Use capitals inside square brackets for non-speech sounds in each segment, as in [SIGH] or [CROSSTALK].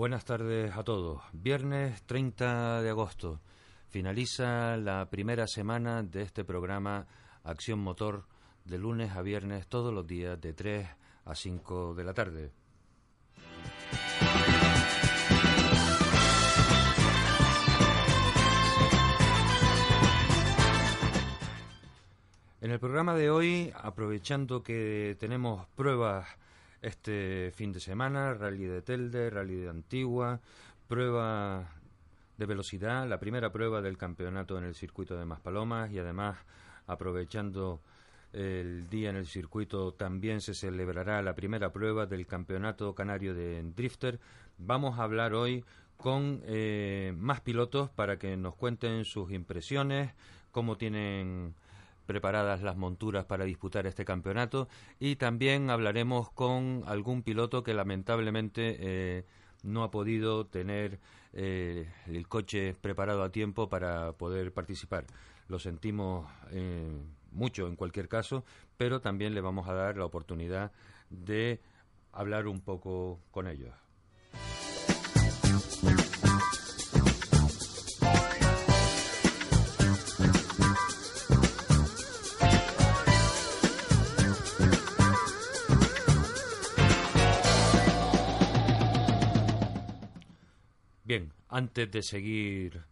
Buenas tardes a todos. Viernes 30 de agosto. Finaliza la primera semana de este programa Acción Motor de lunes a viernes todos los días de 3 a 5 de la tarde. En el programa de hoy, aprovechando que tenemos pruebas este fin de semana, rally de Telde, rally de Antigua, prueba de velocidad, la primera prueba del campeonato en el circuito de Maspalomas y además aprovechando el día en el circuito también se celebrará la primera prueba del campeonato canario de drifter. Vamos a hablar hoy con eh, más pilotos para que nos cuenten sus impresiones, cómo tienen preparadas las monturas para disputar este campeonato y también hablaremos con algún piloto que lamentablemente eh, no ha podido tener eh, el coche preparado a tiempo para poder participar. Lo sentimos eh, mucho en cualquier caso, pero también le vamos a dar la oportunidad de hablar un poco con ellos. Antes de seguir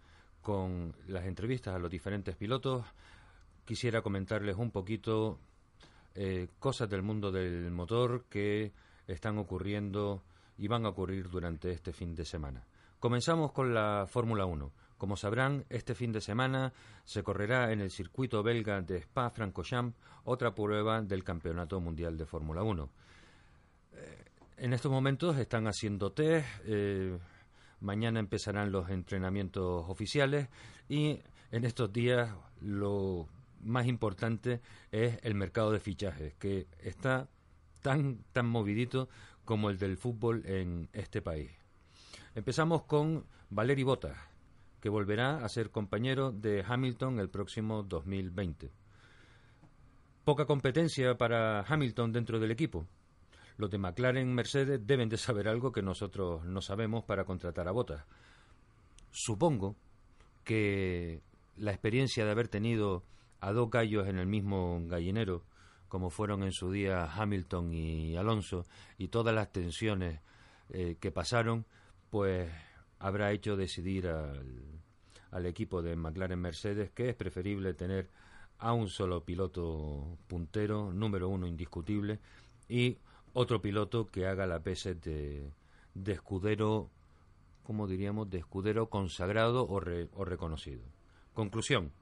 con las entrevistas a los diferentes pilotos, quisiera comentarles un poquito eh, cosas del mundo del motor que están ocurriendo y van a ocurrir durante este fin de semana. Comenzamos con la Fórmula 1. Como sabrán, este fin de semana se correrá en el circuito belga de Spa-Francorchamps otra prueba del Campeonato Mundial de Fórmula 1. Eh, en estos momentos están haciendo test. Eh, Mañana empezarán los entrenamientos oficiales y en estos días lo más importante es el mercado de fichajes, que está tan, tan movidito como el del fútbol en este país. Empezamos con Valeri Bottas, que volverá a ser compañero de Hamilton el próximo 2020. Poca competencia para Hamilton dentro del equipo los de McLaren Mercedes deben de saber algo que nosotros no sabemos para contratar a Botas. Supongo que la experiencia de haber tenido a dos gallos en el mismo gallinero, como fueron en su día Hamilton y Alonso, y todas las tensiones eh, que pasaron, pues habrá hecho decidir al, al equipo de McLaren Mercedes que es preferible tener a un solo piloto puntero, número uno indiscutible, y otro piloto que haga la PS de, de escudero, como diríamos, de escudero consagrado o, o reconocido. Conclusión.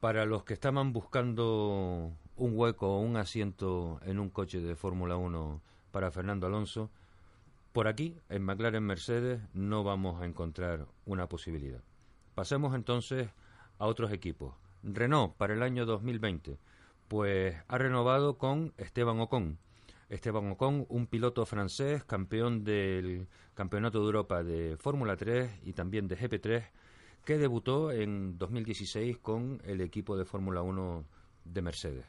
Para los que estaban buscando un hueco o un asiento en un coche de Fórmula 1 para Fernando Alonso, por aquí, en McLaren Mercedes, no vamos a encontrar una posibilidad. Pasemos entonces a otros equipos. Renault para el año 2020, pues ha renovado con Esteban Ocon, Esteban Ocon, un piloto francés, campeón del Campeonato de Europa de Fórmula 3 y también de GP3, que debutó en 2016 con el equipo de Fórmula 1 de Mercedes.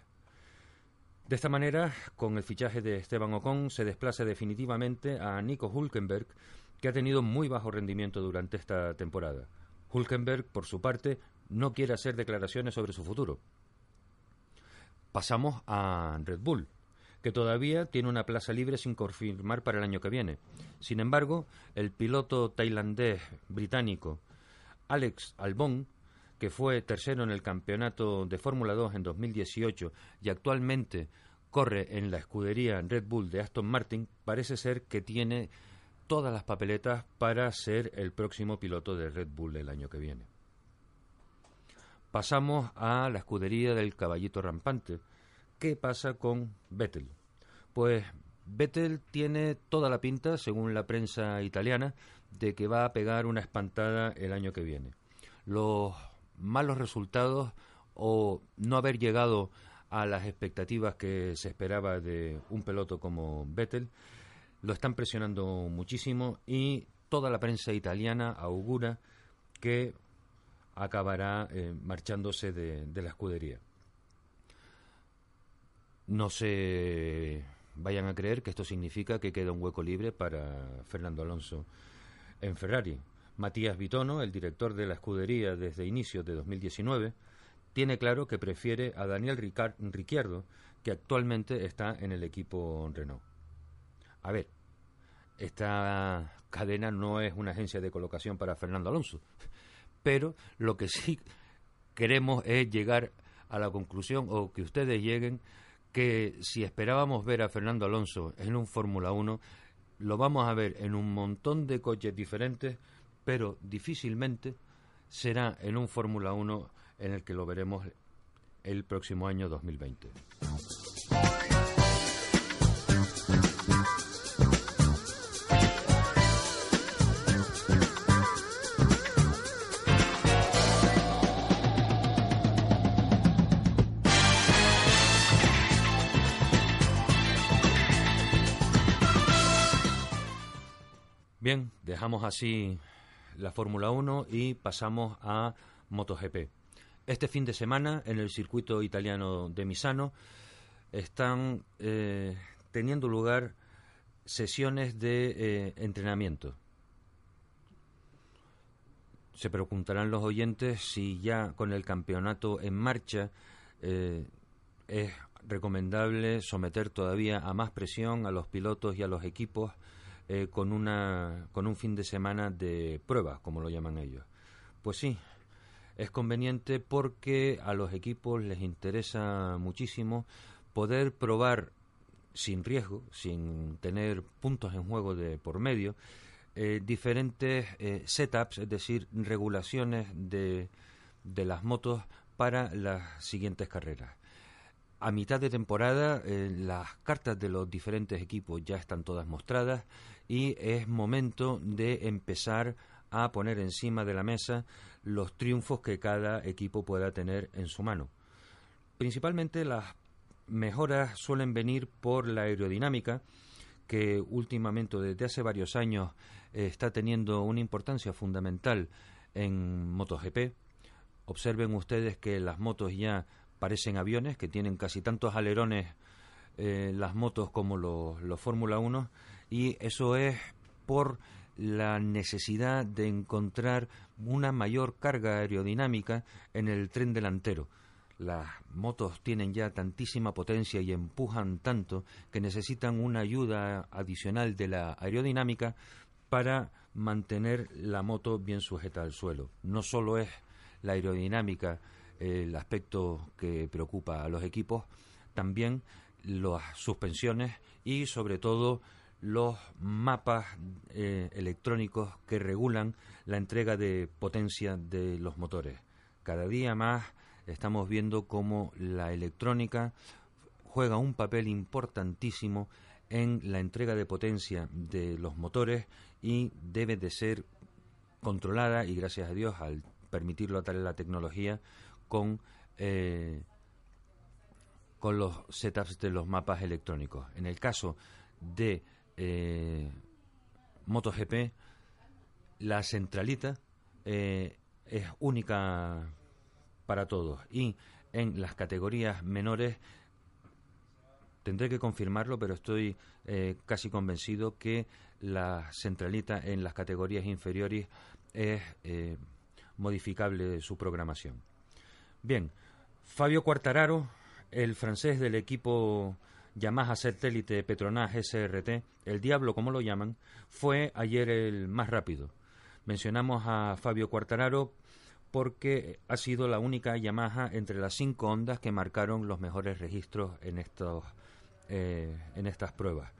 De esta manera, con el fichaje de Esteban Ocon, se desplaza definitivamente a Nico Hulkenberg, que ha tenido muy bajo rendimiento durante esta temporada. Hulkenberg, por su parte, no quiere hacer declaraciones sobre su futuro. Pasamos a Red Bull que todavía tiene una plaza libre sin confirmar para el año que viene. Sin embargo, el piloto tailandés británico Alex Albon, que fue tercero en el campeonato de Fórmula 2 en 2018 y actualmente corre en la escudería Red Bull de Aston Martin, parece ser que tiene todas las papeletas para ser el próximo piloto de Red Bull el año que viene. Pasamos a la escudería del caballito rampante, ¿Qué pasa con Vettel? Pues Vettel tiene toda la pinta, según la prensa italiana, de que va a pegar una espantada el año que viene. Los malos resultados o no haber llegado a las expectativas que se esperaba de un peloto como Vettel lo están presionando muchísimo y toda la prensa italiana augura que acabará eh, marchándose de la escudería. No sé vayan a creer que esto significa que queda un hueco libre para Fernando Alonso en Ferrari. Matías Vitono, el director de la escudería desde inicios de 2019, tiene claro que prefiere a Daniel Ricciardo, que actualmente está en el equipo Renault. A ver, esta cadena no es una agencia de colocación para Fernando Alonso, pero lo que sí queremos es llegar a la conclusión o que ustedes lleguen que si esperábamos ver a Fernando Alonso en un Fórmula 1, lo vamos a ver en un montón de coches diferentes, pero difícilmente será en un Fórmula 1 en el que lo veremos el próximo año 2020. Dejamos así la Fórmula 1 y pasamos a MotoGP. Este fin de semana, en el circuito italiano de Misano, están eh, teniendo lugar sesiones de eh, entrenamiento. Se preguntarán los oyentes si ya con el campeonato en marcha eh, es recomendable someter todavía a más presión a los pilotos y a los equipos eh, con, una, con un fin de semana de pruebas, como lo llaman ellos. Pues sí, es conveniente porque a los equipos les interesa muchísimo poder probar sin riesgo, sin tener puntos en juego de por medio, eh, diferentes eh, setups, es decir, regulaciones de, de las motos para las siguientes carreras. A mitad de temporada las cartas de los diferentes equipos ya están todas mostradas y es momento de empezar a poner encima de la mesa los triunfos que cada equipo pueda tener en su mano. Principalmente las mejoras suelen venir por la aerodinámica, que últimamente, desde hace varios años, está teniendo una importancia fundamental en MotoGP. Observen ustedes que las motos ya parecen aviones, que tienen casi tantos alerones eh, las motos como los, los Fórmula 1 y eso es por la necesidad de encontrar una mayor carga aerodinámica en el tren delantero. Las motos tienen ya tantísima potencia y empujan tanto que necesitan una ayuda adicional de la aerodinámica para mantener la moto bien sujeta al suelo. No solo es la aerodinámica el aspecto que preocupa a los equipos, también las suspensiones y sobre todo los mapas eh, electrónicos que regulan la entrega de potencia de los motores. Cada día más estamos viendo cómo la electrónica juega un papel importantísimo en la entrega de potencia de los motores y debe de ser controlada y gracias a Dios al permitirlo a de la tecnología con eh, con los setups de los mapas electrónicos. En el caso de eh, MotoGP, la centralita eh, es única para todos y en las categorías menores tendré que confirmarlo, pero estoy eh, casi convencido que la centralita en las categorías inferiores es modificable su programación. Bien, Fabio Quartararo, el francés del equipo Yamaha Satélite Petronas SRT, el Diablo como lo llaman, fue ayer el más rápido. Mencionamos a Fabio Quartararo porque ha sido la única Yamaha entre las cinco ondas que marcaron los mejores registros en, estos, eh, en estas pruebas.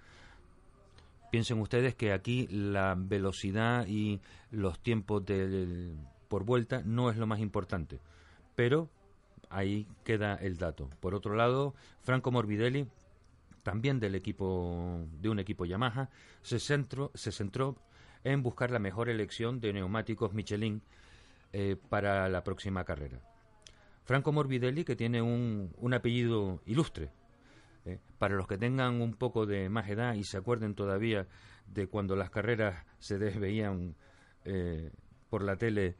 Piensen ustedes que aquí la velocidad y los tiempos por vuelta no es lo más importante, pero ahí queda el dato. Por otro lado, Franco Morbidelli también del equipo de un equipo Yamaha, se centró, se centró en buscar la mejor elección de neumáticos Michelin eh, para la próxima carrera. Franco Morbidelli, que tiene un, un apellido ilustre, eh, para los que tengan un poco de más edad y se acuerden todavía de cuando las carreras se desveían eh, por la tele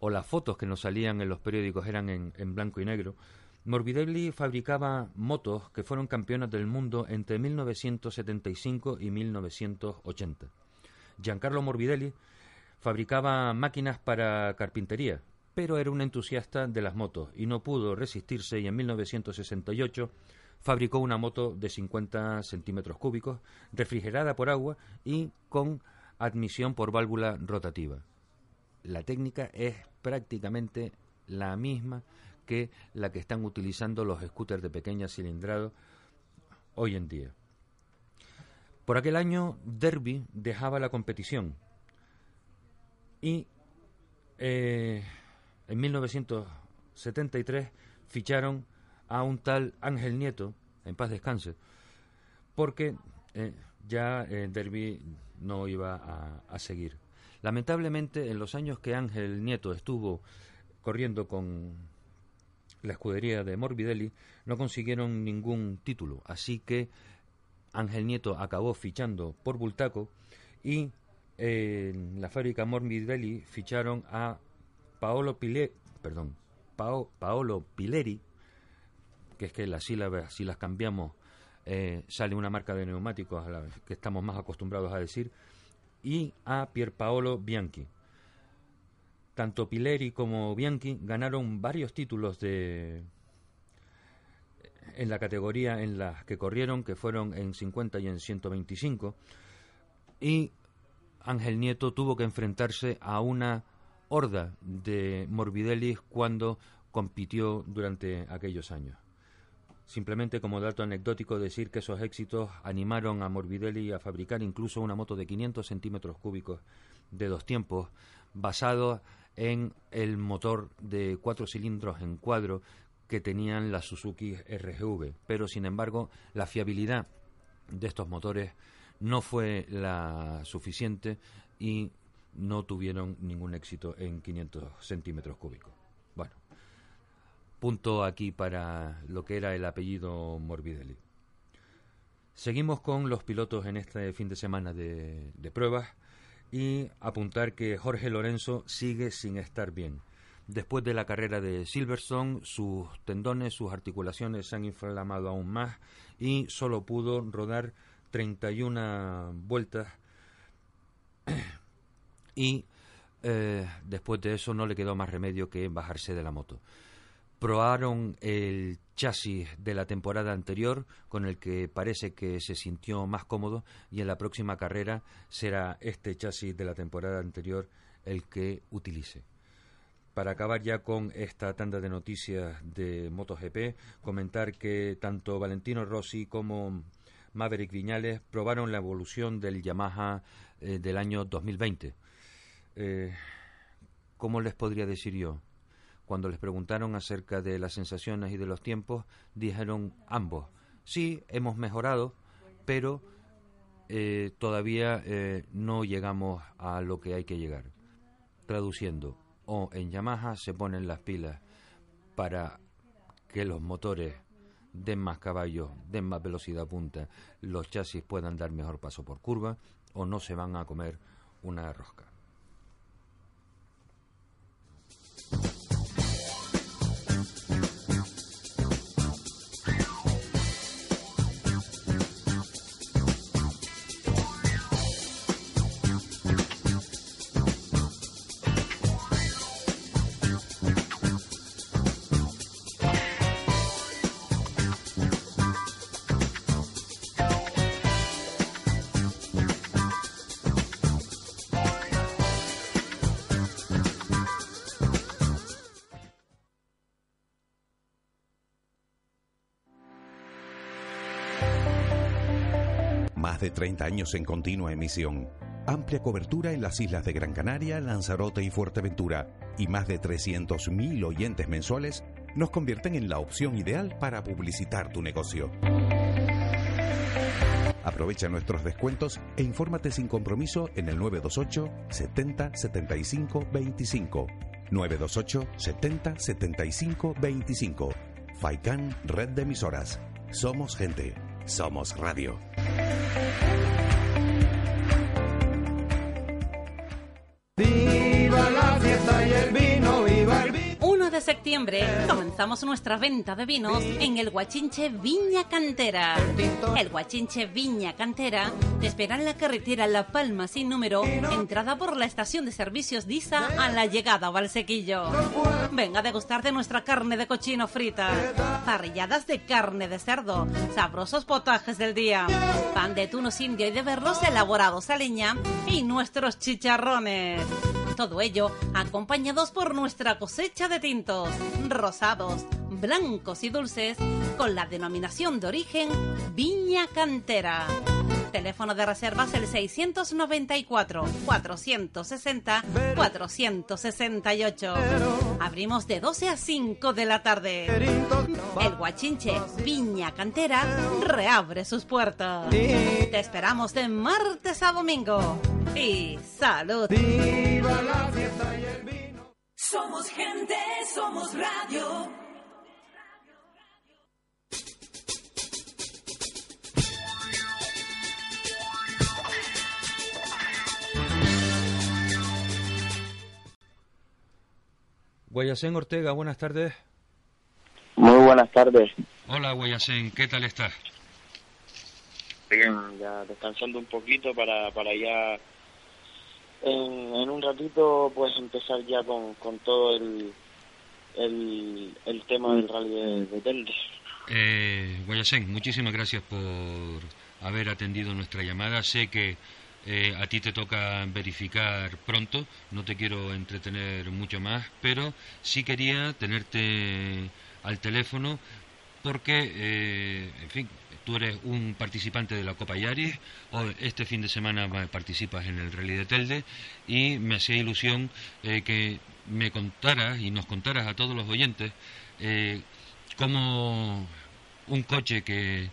o las fotos que nos salían en los periódicos eran en, blanco y negro, Morbidelli fabricaba motos que fueron campeonas del mundo entre 1975 y 1980. Giancarlo Morbidelli fabricaba máquinas para carpintería, pero era un entusiasta de las motos y no pudo resistirse y en 1968 fabricó una moto de 50 centímetros cúbicos, refrigerada por agua y con admisión por válvula rotativa. La técnica es prácticamente la misma que la que están utilizando los scooters de pequeña cilindrado hoy en día. Por aquel año, Derby dejaba la competición y eh, en 1973 ficharon a un tal Ángel Nieto, en paz descanse, porque eh, ya eh, Derby no iba a, seguir. Lamentablemente, en los años que Ángel Nieto estuvo corriendo con la escudería de Morbidelli, no consiguieron ningún título. Así que Ángel Nieto acabó fichando por Bultaco y en la fábrica Morbidelli ficharon a Paolo Pile, perdón, Paolo Pileri, que es que las sílabas, si las cambiamos, eh, sale una marca de neumáticos a la que estamos más acostumbrados a decir, y a Pierpaolo Bianchi. Tanto Pileri como Bianchi ganaron varios títulos de en la categoría en las que corrieron, que fueron en 50 y en 125, y Ángel Nieto tuvo que enfrentarse a una horda de Morbidelli cuando compitió durante aquellos años. Simplemente como dato anecdótico decir que esos éxitos animaron a Morbidelli a fabricar incluso una moto de 500 centímetros cúbicos de dos tiempos, basado en el motor de cuatro cilindros en cuadro que tenían las Suzuki RGV. Pero, sin embargo, la fiabilidad de estos motores no fue la suficiente y no tuvieron ningún éxito en 500 centímetros cúbicos. Punto aquí para lo que era el apellido Morbidelli. Seguimos con los pilotos en este fin de semana de, de pruebas y apuntar que Jorge Lorenzo sigue sin estar bien. Después de la carrera de Silverstone, sus tendones, sus articulaciones se han inflamado aún más y solo pudo rodar 31 vueltas y eh, después de eso no le quedó más remedio que bajarse de la moto probaron el chasis de la temporada anterior con el que parece que se sintió más cómodo y en la próxima carrera será este chasis de la temporada anterior el que utilice. Para acabar ya con esta tanda de noticias de MotoGP, comentar que tanto Valentino Rossi como Maverick Viñales probaron la evolución del Yamaha eh, del año 2020. Eh, ¿Cómo les podría decir yo? Cuando les preguntaron acerca de las sensaciones y de los tiempos, dijeron ambos, sí, hemos mejorado, pero eh, todavía eh, no llegamos a lo que hay que llegar. Traduciendo, o en Yamaha se ponen las pilas para que los motores den más caballos, den más velocidad punta, los chasis puedan dar mejor paso por curva, o no se van a comer una rosca. De 30 años en continua emisión. Amplia cobertura en las islas de Gran Canaria, Lanzarote y Fuerteventura. Y más de 300.000 oyentes mensuales nos convierten en la opción ideal para publicitar tu negocio. Aprovecha nuestros descuentos e infórmate sin compromiso en el 928 70 75 25. 928 70 75 25. FAICAN Red de Emisoras. Somos gente. Somos radio. Septiembre comenzamos nuestra venta de vinos en el Guachinche Viña Cantera. El Guachinche Viña Cantera te espera en la carretera La Palma sin número, entrada por la estación de servicios DISA a la llegada a Valsequillo. Venga a degustar de nuestra carne de cochino frita, parrilladas de carne de cerdo, sabrosos potajes del día, pan de tunos indio y de berros elaborados a leña y nuestros chicharrones. Todo ello acompañados por nuestra cosecha de tintos, rosados, blancos y dulces, con la denominación de origen Viña Cantera. Teléfono de reservas el 694-460-468. Abrimos de 12 a 5 de la tarde. El Guachinche Viña Cantera reabre sus puertas. Te esperamos de martes a domingo. Y salud. Somos gente, somos radio. Guayacén Ortega, buenas tardes. Muy buenas tardes. Hola Guayacén, ¿qué tal estás? Bien, ya descansando un poquito para, para ya en, en un ratito pues empezar ya con, con todo el, el, el tema del rally de, de Telde. Eh, Guayacén, muchísimas gracias por haber atendido nuestra llamada. Sé que eh, a ti te toca verificar pronto, no te quiero entretener mucho más, pero sí quería tenerte al teléfono porque, eh, en fin, tú eres un participante de la Copa Yaris, o este fin de semana participas en el Rally de Telde y me hacía ilusión eh, que me contaras y nos contaras a todos los oyentes eh, cómo un coche que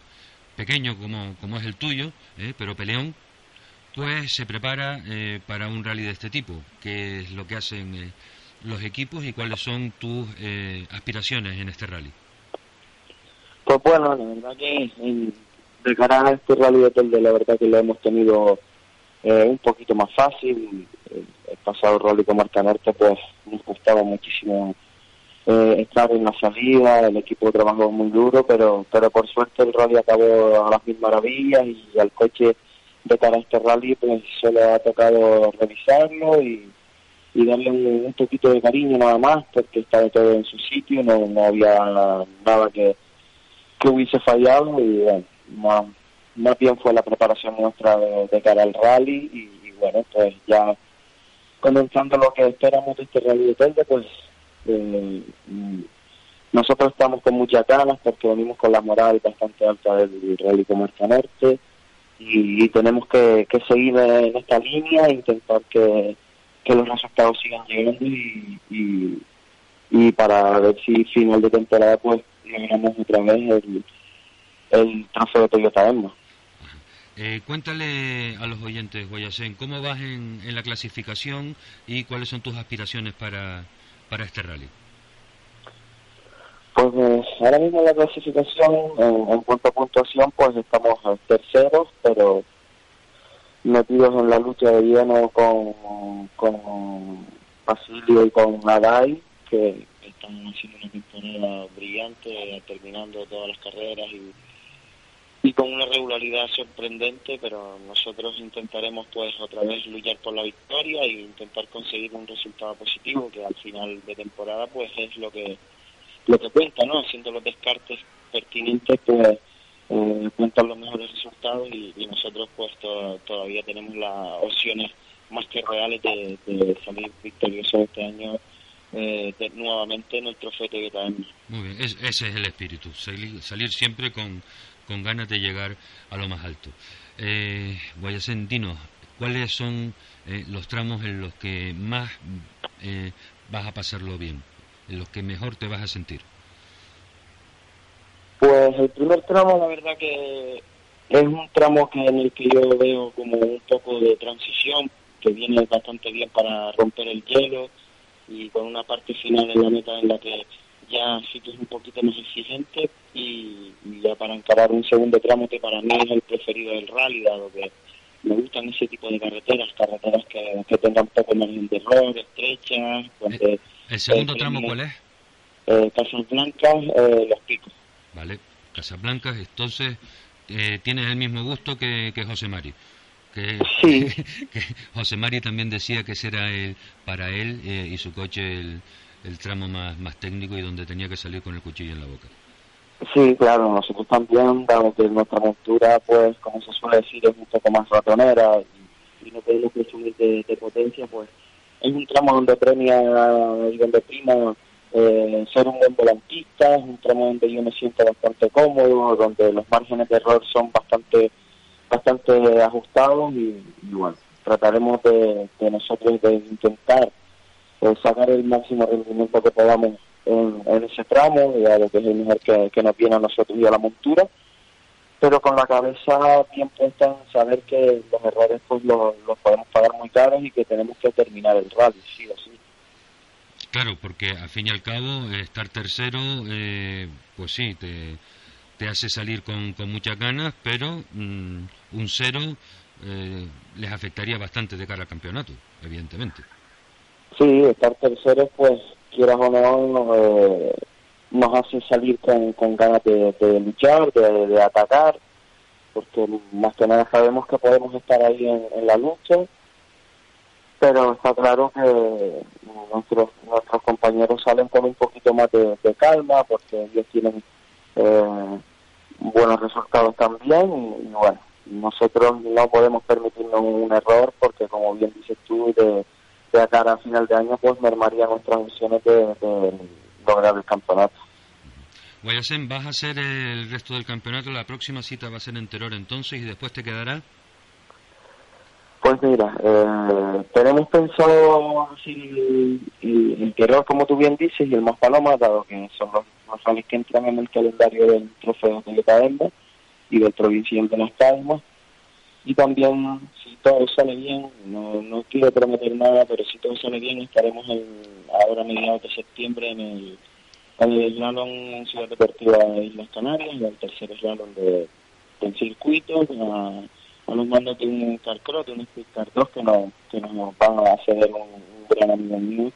pequeño como, como es el tuyo, eh, pero peleón, pues se prepara eh, para un rally de este tipo. ¿Qué es lo que hacen eh, los equipos y cuáles son tus eh, aspiraciones en este rally? Pues bueno, la verdad que en- de cara a este rally de Telde, la verdad que lo hemos tenido eh, un poquito más fácil. El, el pasado rally con Marca Norte pues nos costaba muchísimo eh, estar en la salida, el equipo trabajó muy duro, pero pero por suerte el rally acabó a las mil maravillas y al coche de cara a este rally pues solo ha tocado revisarlo y, y darle un, poquito de cariño nada más porque estaba todo en su sitio, no, no había nada que, que hubiese fallado y bueno, más, más bien fue la preparación nuestra de, cara al rally y, bueno, pues ya comenzando lo que esperamos de este rally de Telde, pues eh, nosotros estamos con muchas ganas porque venimos con la moral bastante alta del rally Comarca Norte y, y tenemos que, que seguir en esta línea e intentar que, que los resultados sigan llegando y, y, para ver si final de temporada pues logramos otra vez el, el trofeo Toyota Emma. Eh, cuéntale a los oyentes, Guayacén, cómo vas en, en la clasificación y cuáles son tus aspiraciones para, para este rally. Pues eh, ahora mismo la clasificación, en, en cuanto a puntuación, pues estamos eh, terceros, pero metidos en la lucha de lleno con, con Basilio y con Nadai, que están haciendo una temporada brillante, terminando todas las carreras y, y con una regularidad sorprendente, pero nosotros intentaremos pues otra vez luchar por la victoria e intentar conseguir un resultado positivo, que al final de temporada pues es lo que lo que cuenta, ¿no? Haciendo los descartes pertinentes, pues eh, cuentan los mejores resultados y, y nosotros pues to- todavía tenemos las opciones más que reales de, de salir victoriosos este año eh, de- nuevamente en el trofeo Toyota Emmy. Muy bien, es- ese es el espíritu, salir, salir siempre con, con ganas de llegar a lo más alto. Eh, Guayacén, dinos, ¿cuáles son eh, los tramos en los que más eh, vas a pasarlo bien, en los que mejor te vas a sentir? Pues el primer tramo, la verdad que es un tramo que en el que yo veo como un poco de transición, que viene bastante bien para romper el hielo y con una parte final en la meta en la que ya sí que es un poquito más exigente y, y ya para encarar un segundo tramo que para mí es el preferido del rally, dado que me gustan ese tipo de carreteras, carreteras que, que tengan poco margen de error, estrechas, donde ¿El segundo Eh, tramo cuál es? eh, Casablanca, eh, Los Picos. Vale, Casablanca, entonces eh, tienes el mismo gusto que, que José Mari. Que, Sí. [LAUGHS] que José Mari también decía que ese era el, para él eh, y su coche el, el tramo más, más técnico y donde tenía que salir con el cuchillo en la boca. Sí, claro, nosotros también, dado que nuestra montura, pues, como se suele decir, es un poco más ratonera y, y no podemos presumir de, de potencia, pues, es un tramo donde premia y donde prima eh, ser un buen volantista, es un tramo donde yo me siento bastante cómodo, donde los márgenes de error son bastante bastante ajustados y, bueno, trataremos de, nosotros de intentar eh, sacar el máximo rendimiento que podamos en, ese tramo, dado que es el mejor que, que nos viene a nosotros y a la montura, pero con la cabeza bien puesta en saber que los errores pues los, los podemos pagar muy caros y que tenemos que terminar el rally, sí o sí. Claro, porque al fin y al cabo eh, estar tercero, eh, pues sí, te, te hace salir con, con muchas ganas, pero mm, un cero eh, les afectaría bastante de cara al campeonato, evidentemente. Sí, estar terceros, pues, quieras o no, eh, nos hace salir con, con ganas de, luchar, de, atacar, porque más que nada sabemos que podemos estar ahí en, la lucha, pero está claro que nuestros nuestros compañeros salen con un poquito más de, calma, porque ellos tienen eh, buenos resultados también, y, bueno, nosotros no podemos permitirnos un error, porque como bien dices tú, de de acá a final de año pues mermaría nuestras opciones de lograr el campeonato. Guayasen, vas a hacer el resto del campeonato, la próxima cita va a ser en Teror entonces y después te quedará. Pues mira, eh, tenemos pensado así el, el Querol, como tú bien dices, y el Más Paloma, dado que son los, rallies que entran en el calendario del trofeo de Cadena y del provincial de las Palmas. Y también, si todo sale bien, no, no quiero prometer nada, pero si todo sale bien, estaremos en, ahora a mediados de septiembre en el, en el slalom en Ciudad Deportiva de Islas Canarias, y el tercer slalom de, del circuito, a, a los mandos de un Carcross, de un Speed Car 2 que nos, que nos van a hacer un, un gran amigo mío,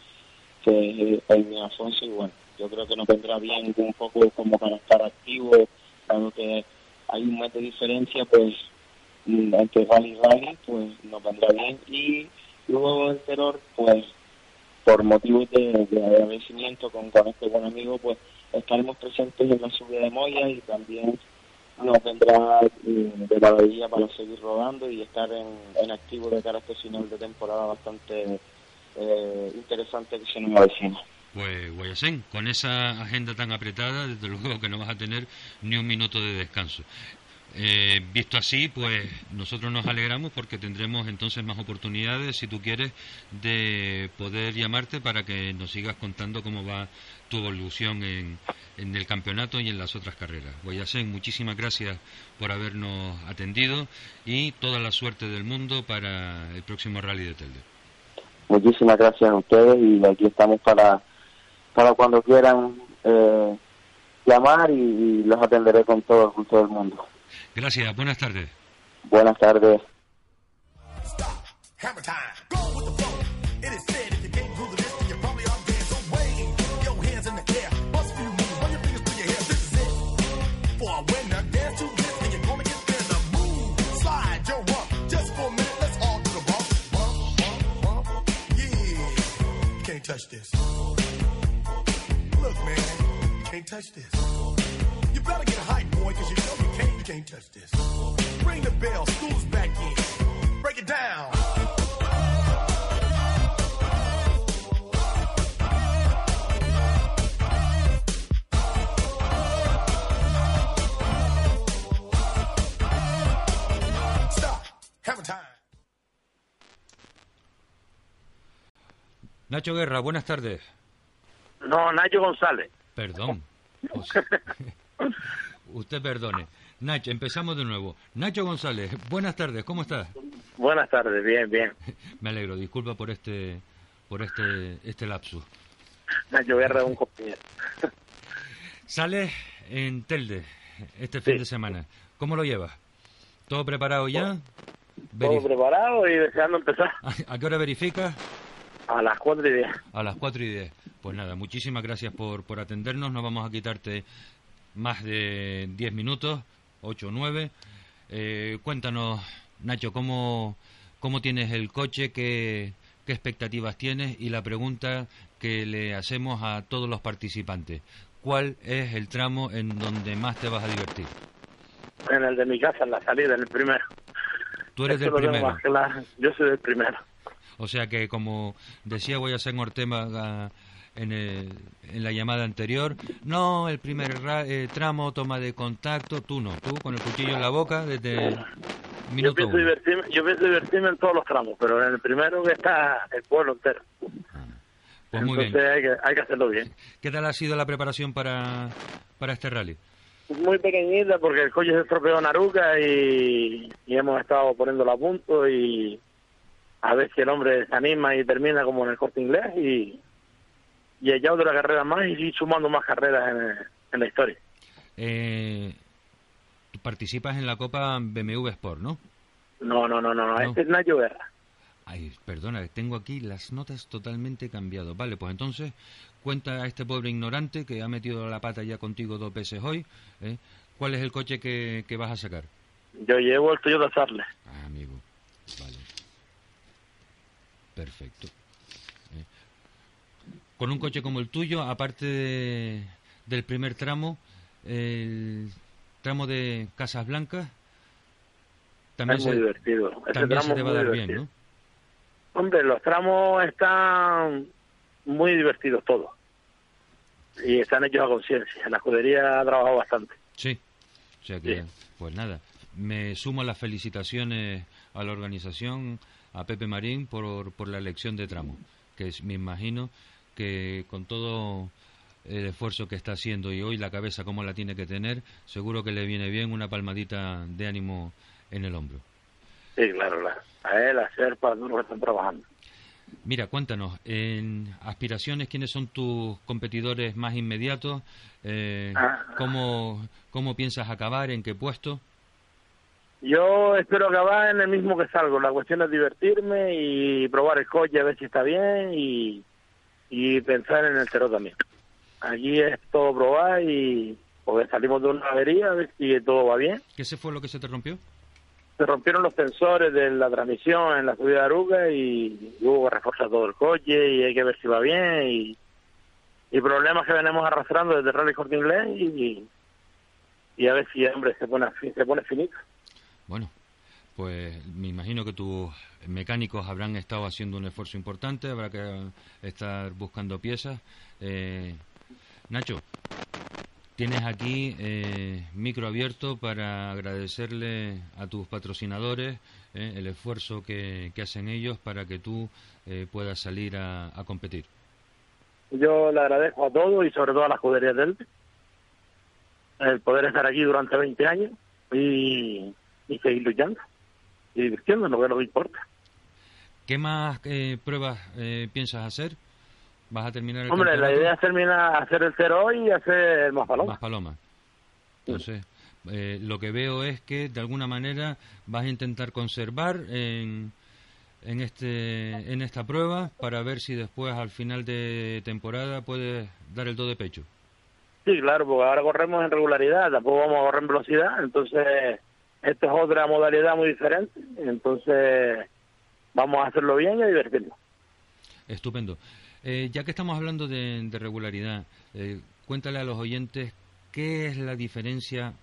que es Jaime Afonso, y bueno, yo creo que nos vendrá bien un poco como para estar activos, dado que hay un mes de diferencia, pues mm, entre rally rally, pues nos vendrá bien. Y luego el terror, pues por motivos de, de agradecimiento con, con este buen amigo, pues estaremos presentes en la subida de Moya y también nos vendrá mm, de maravilla para seguir rodando y estar en, en activo de cara a este final de temporada bastante eh, interesante que se nos avecina. Pues Guayasen, con esa agenda tan apretada, desde [LAUGHS] luego que no vas a tener ni un minuto de descanso. Eh, visto así, pues nosotros nos alegramos porque tendremos entonces más oportunidades, si tú quieres, de poder llamarte para que nos sigas contando cómo va tu evolución en, el campeonato y en las otras carreras. Guayasen, muchísimas gracias por habernos atendido y toda la suerte del mundo para el próximo Rally de Telde. Muchísimas gracias a ustedes y aquí estamos para, para cuando quieran eh, llamar y, y los atenderé con todo el gusto del mundo. Gracias, buenas tardes. Buenas tardes. A a a touch this. Look, man. Can't touch this. You better get hype, boy, cause you know can't, touch this. Ring the bell, school's back in. Break it down. Stop. Hammer time. Nacho Guerra, buenas tardes. No, Nacho González. Perdón. [LAUGHS] O sea, [LAUGHS] usted perdone. Nacho, empezamos de nuevo. Nacho González, buenas tardes, ¿cómo estás? Buenas tardes, bien, bien. [LAUGHS] Me alegro, disculpa por este por este este lapsus. Nacho Guerra es un compañero. [LAUGHS] Sales en Telde este fin Sí. de semana. ¿Cómo lo llevas? ¿Todo preparado ya? Todo Verif- preparado y deseando empezar [LAUGHS] ¿A qué hora verificas? a las 4 y 10. A las 4 y 10. Pues nada, muchísimas gracias por, por atendernos. No vamos a quitarte más de 10 minutos, 8 o 9. Eh, cuéntanos, Nacho, ¿cómo, cómo tienes el coche? ¿Qué, ¿Qué expectativas tienes? Y la pregunta que le hacemos a todos los participantes. ¿Cuál es el tramo en donde más te vas a divertir? En el de mi casa, en la salida, en el primero. Tú eres del primero. Yo soy del primero. O sea que, como decía voy a ser Ortega en, el- en la llamada anterior, no, el primer ra- eh, tramo, toma de contacto, tú no, tú con el cuchillo en la boca desde Yo minuto pienso, uno. divertirme, yo pienso divertirme en todos los tramos, pero en el primero que está el pueblo entero. Pues muy Entonces bien. hay que, hay que hacerlo bien. ¿Qué tal ha sido la preparación para, para este rally? Muy pequeñita porque el coche se estropeó en Aruca y, y hemos estado poniéndolo a punto y a ver si el hombre se anima y termina como en el corte inglés y, y allá otra carrera más y ir sumando más carreras en, en la historia. Eh, tú participas en la Copa BMW Sport, ¿no? No, no, no, no, no. Este es Nacho Guerra. Ay, perdona, tengo aquí las notas totalmente cambiadas. Vale, pues entonces cuenta a este pobre ignorante que ha metido la pata ya contigo dos veces hoy. ¿eh? ¿Cuál es el coche que, que vas a sacar? Yo llevo el Toyota Charles. Ah, amigo. Vale. Perfecto. Con un coche como el tuyo, aparte de- del primer tramo, el tramo de Casas Blancas, también, es muy se, divertido. También se tramo te es va a dar bien. ¿no? Hombre, los tramos están muy divertidos todos. Y están hechos a conciencia. La escudería ha trabajado bastante. Sí. O sea que, Sí. pues nada, me sumo a las felicitaciones a la organización, a Pepe Marín, por, por la elección de tramo, que es- me imagino que con todo el esfuerzo que está haciendo y hoy la cabeza como la tiene que tener, seguro que le viene bien una palmadita de ánimo en el hombro. Sí, claro, claro. A él, a Serpa, que están trabajando. Mira, cuéntanos, en aspiraciones, ¿quiénes son tus competidores más inmediatos? Eh, Ah. ¿cómo, ¿Cómo piensas acabar? ¿En qué puesto? Yo espero acabar en el mismo que salgo. La cuestión es divertirme y probar el coche a ver si está bien y, y pensar en el cero también. Aquí es todo probar y porque salimos de una avería a ver si todo va bien. ¿Qué se fue lo que se te rompió? Se rompieron los sensores de la transmisión en la subida de Aruca y hubo que reforzar todo el coche y hay que ver si va bien y, y problemas que venimos arrastrando desde Rally Corte Inglés y, y a ver si hombre se pone se pone finito. Bueno, pues me imagino que tus mecánicos habrán estado haciendo un esfuerzo importante, habrá que estar buscando piezas. Eh, Nacho, tienes aquí eh, micro abierto para agradecerle a tus patrocinadores eh, el esfuerzo que, hacen ellos para que tú eh, puedas salir a, competir. Yo le agradezco a todos y sobre todo a las escuderías del el poder estar aquí durante 20 años y seguir luchando divirtiéndonos, que es lo que importa. ¿Qué más eh, pruebas eh, piensas hacer? ¿Vas a terminar el Hombre, la idea es terminar, hacer el cero hoy y hacer el más paloma. Más palomas. Entonces, eh, lo que veo es que de alguna manera vas a intentar conservar en, en, este, en esta prueba para ver si después al final de temporada puedes dar el do de pecho. Sí, claro, porque ahora corremos en regularidad, tampoco vamos a correr en velocidad, entonces esta es otra modalidad muy diferente, entonces vamos a hacerlo bien y a divertirnos. Estupendo. Eh, ya que estamos hablando de, de regularidad, eh, cuéntale a los oyentes qué es la diferencia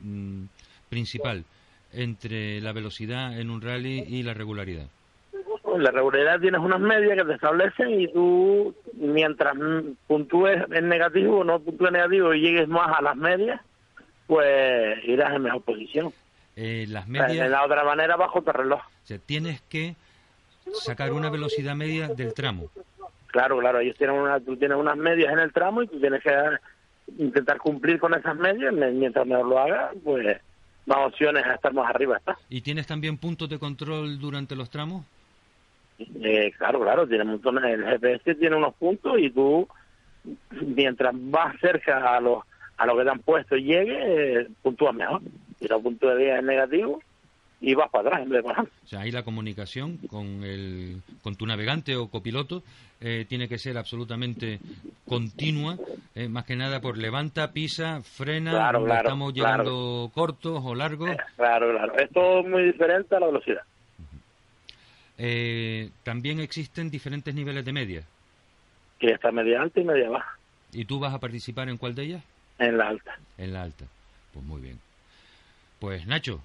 mm, principal entre la velocidad en un rally y la regularidad. En la regularidad tienes unas medias que te establecen y tú, mientras puntúes en negativo o no puntúes negativo y llegues más a las medias, pues irás en mejor posición. Eh, las medias, De la otra manera, bajo tu reloj. o sea, tienes que sacar una velocidad media del tramo. Claro, claro, ellos tienen una, tú tienes unas medias en el tramo y tú tienes que intentar cumplir con esas medias. me- Mientras mejor lo hagas, pues más opciones a estar más arriba está. ¿Y tienes también puntos de control durante los tramos? Eh, claro, claro, tiene montones. El GPS tiene unos puntos y tú, mientras vas cerca a los a lo que te han puesto y llegue, eh, puntúas mejor. Si no puntúas bien en negativo, y vas para atrás en vez de para adelante. O sea, ahí la comunicación con, el, con tu navegante o copiloto eh, tiene que ser absolutamente continua, eh, más que nada por levanta, pisa, frena, Claro, claro, estamos llegando cortos o largos. Claro, claro. Esto es muy diferente a la velocidad. Eh, también existen diferentes niveles de media. Que está media alta y media baja. ¿Y tú vas a participar en cuál de ellas? En la alta. En la alta. Pues muy bien. Pues Nacho,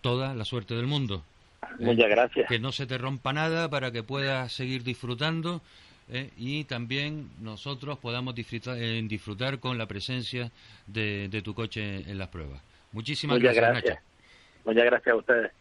toda la suerte del mundo. Eh, Muchas gracias. Que no se te rompa nada para que puedas seguir disfrutando eh, y también nosotros podamos disfrutar, eh, disfrutar con la presencia de, de tu coche en las pruebas. Muchísimas Muchas gracias, gracias. Nacho. Muchas gracias a ustedes.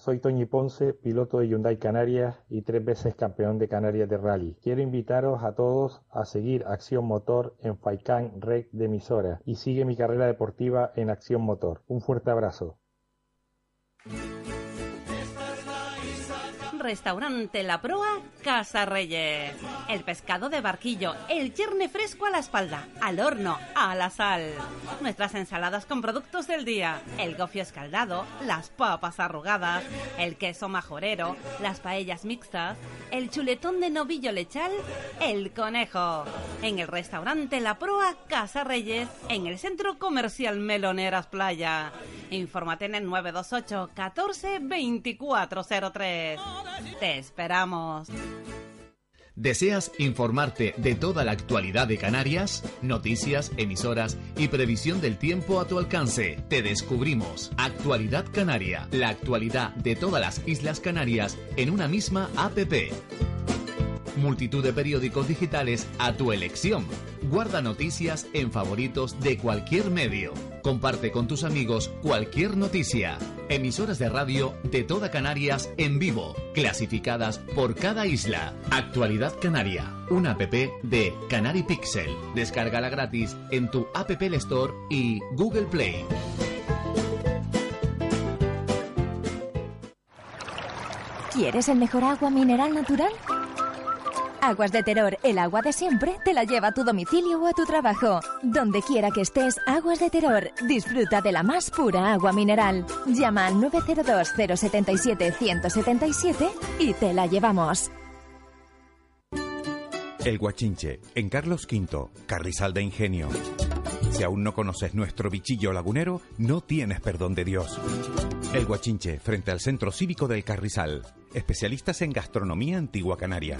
Soy Toñi Ponce, piloto de Hyundai Canarias y tres veces campeón de Canarias de Rally. Quiero invitaros a todos a seguir Acción Motor en Faikán Rec de emisora y sigue mi carrera deportiva en Acción Motor. Un fuerte abrazo. Restaurante La Proa, Casa Reyes. El pescado de barquillo, el chirne fresco a la espalda, al horno, a la sal. Nuestras ensaladas con productos del día, el gofio escaldado, las papas arrugadas, el queso majorero, las paellas mixtas, el chuletón de novillo lechal, el conejo. En el restaurante La Proa, Casa Reyes, en el centro comercial Meloneras Playa. Infórmate en el 928 14 2403. Te esperamos. ¿Deseas informarte de toda la actualidad de Canarias? Noticias, emisoras y previsión del tiempo a tu alcance. Te descubrimos Actualidad Canaria, la actualidad de todas las Islas Canarias en una misma APP. Multitud de periódicos digitales a tu elección. Guarda noticias en favoritos de cualquier medio. Comparte con tus amigos cualquier noticia. Emisoras de radio de toda Canarias en vivo, clasificadas por cada isla. Actualidad Canaria, una app de Canary Pixel. Descárgala gratis en tu App Store y Google Play. ¿Quieres el mejor agua mineral natural? Aguas de Terror, el agua de siempre, te la lleva a tu domicilio o a tu trabajo. Donde quiera que estés, Aguas de Terror. Disfruta de la más pura agua mineral. Llama al 902-077-177 y te la llevamos. El Guachinche, en Carlos V, Carrizal de Ingenio. Si aún no conoces nuestro bichillo lagunero, no tienes perdón de Dios. El Guachinche, frente al Centro Cívico del Carrizal. Especialistas en gastronomía antigua canaria.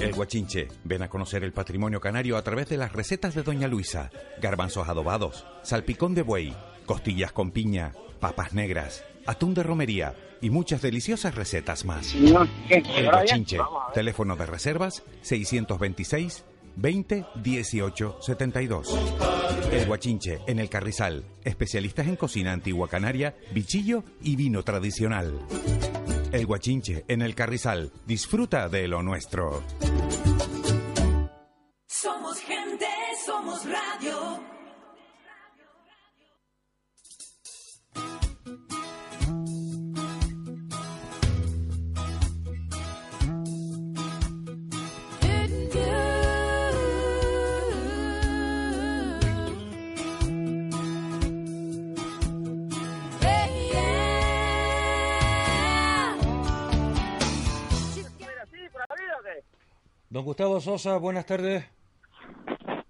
El Guachinche, ven a conocer el patrimonio canario a través de las recetas de Doña Luisa. Garbanzos adobados, salpicón de buey, costillas con piña, papas negras, atún de romería y muchas deliciosas recetas más. El Guachinche, teléfono de reservas 626 20 18 72. El Guachinche en el Carrizal, especialistas en cocina antigua canaria, bichillo y vino tradicional. El Guachinche en el Carrizal, disfruta de lo nuestro. Somos gente, somos radio. Don Gustavo Sosa, buenas tardes.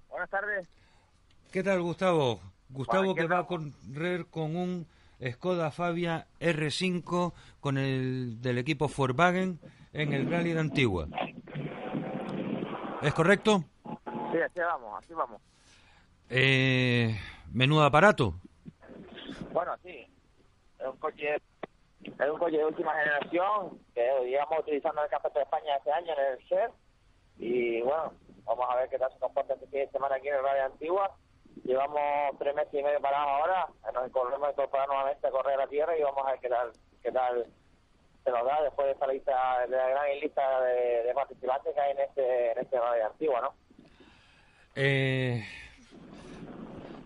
Buenas tardes. ¿Qué tal, Gustavo? Gustavo que ¿qué va a correr con un Skoda Fabia R5 con el del equipo Volkswagen en el Rally de Antigua. ¿Es correcto? Sí, así vamos, así vamos. Eh, menudo aparato. Bueno, sí. Es un coche, es un coche de última generación que llevamos utilizando en el Campeonato de España este año en el SER. Y bueno, vamos a ver qué tal se comporta este fin de semana aquí en el Radio Antigua. Llevamos tres meses y medio parados ahora. Nos volvemos a incorporar nuevamente a correr a tierra y vamos a ver qué tal, qué tal se nos da después de esta lista, de la gran lista de, de participantes que hay en este, en este Radio Antigua, ¿no? Eh,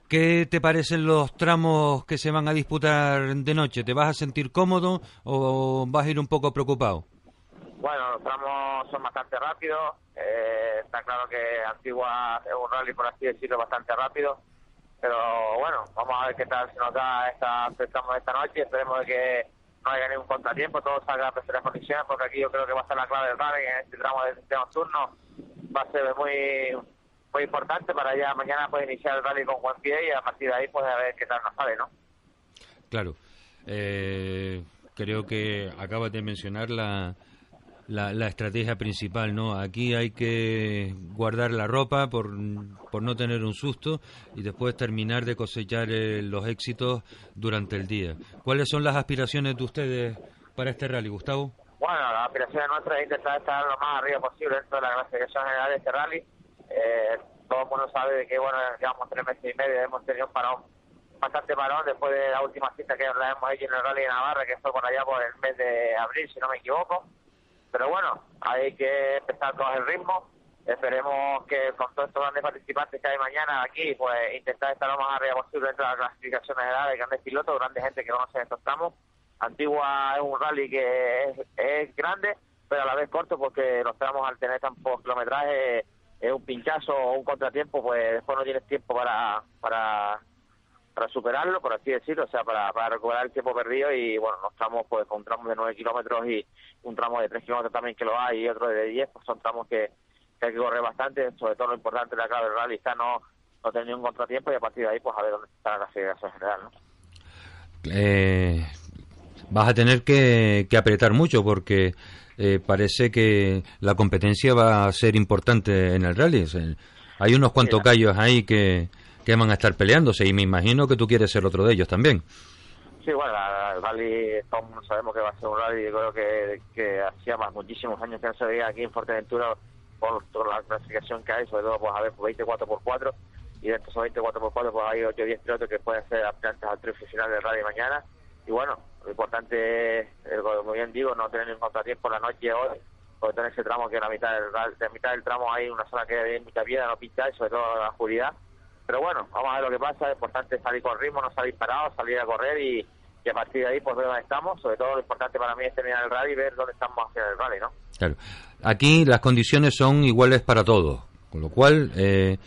¿Qué te parecen los tramos que se van a disputar de noche? ¿Te vas a sentir cómodo o vas a ir un poco preocupado? Bueno, los tramos son bastante rápidos. eh, está claro que Antigua es un rally, por así decirlo, bastante rápido. Pero bueno, vamos a ver qué tal se nos da esta, tramo de esta noche. Esperemos de que no haya ningún contratiempo, todo salga a perfectas condiciones, porque aquí yo creo que va a ser la clave del rally en este tramo de este nocturno. Va a ser muy muy importante para ya mañana pues iniciar el rally con buen pie y a partir de ahí pues a ver qué tal nos sale, ¿no? Claro. Eh, creo que acabas de mencionar la, la, la estrategia principal, ¿no? Aquí hay que guardar la ropa por, por no tener un susto y después terminar de cosechar eh, los éxitos durante el día. ¿Cuáles son las aspiraciones de ustedes para este rally, Gustavo? Bueno, la aspiración nuestra es intentar estar lo más arriba posible dentro de la clasificación general de este rally. Eh, todo el mundo sabe de que, bueno, llevamos tres meses y medio, hemos tenido un parón, bastante parón después de la última cita que la hemos en el rally de Navarra, que fue por allá por el mes de abril, si no me equivoco. Pero bueno, hay que empezar con el ritmo. Esperemos que con todos estos grandes participantes que hay mañana aquí, pues intentar estar lo más arriba posible dentro de la clasificación general de grandes pilotos, grandes gente que conoce estos tramos. Antigua es un rally que es, es grande, pero a la vez corto porque los tramos al tener tan poco kilometraje es un pinchazo o un contratiempo, pues después no tienes tiempo para, para, para superarlo, por así decirlo, o sea, para, para recuperar el tiempo perdido y bueno, los tramos pues con tramos de 9 kilómetros y un tramo de 3 kilómetros también que lo hay y otro de 10, pues son tramos que, que hay que correr bastante, sobre todo lo importante de la clave del rally está no, no tener ningún contratiempo y a partir de ahí pues a ver dónde está la clasificación general, ¿no? Eh, vas a tener que, que apretar mucho porque eh, parece que la competencia va a ser importante en el rally. O sea, hay unos cuantos gallos ahí que, que van a estar peleándose y me imagino que tú quieres ser otro de ellos también. Sí, bueno, el rally, todos sabemos que va a ser un rally, yo creo que, que hacía más muchísimos años que no se veía aquí en Fuerteventura por toda la clasificación que hay, sobre todo pues a ver, 24x4 y de estos 24x4 pues hay 8 o 10 pilotos que pueden ser aspirantes al triunfo final del rally mañana y bueno, lo importante es, eh, como bien digo, no tener contratiempo en la noche hoy, porque tener ese tramo que en la mitad del, mitad del tramo hay una zona que hay mucha piedra, no pincha y sobre todo la oscuridad pero bueno, vamos a ver lo que pasa. Es importante salir con ritmo, no salir parado, salir a correr y, y a partir de ahí, pues ver dónde estamos. Sobre todo, lo importante para mí es terminar el rally y ver dónde estamos hacia el rally, ¿no? Claro. Aquí las condiciones son iguales para todos, con lo cual eh,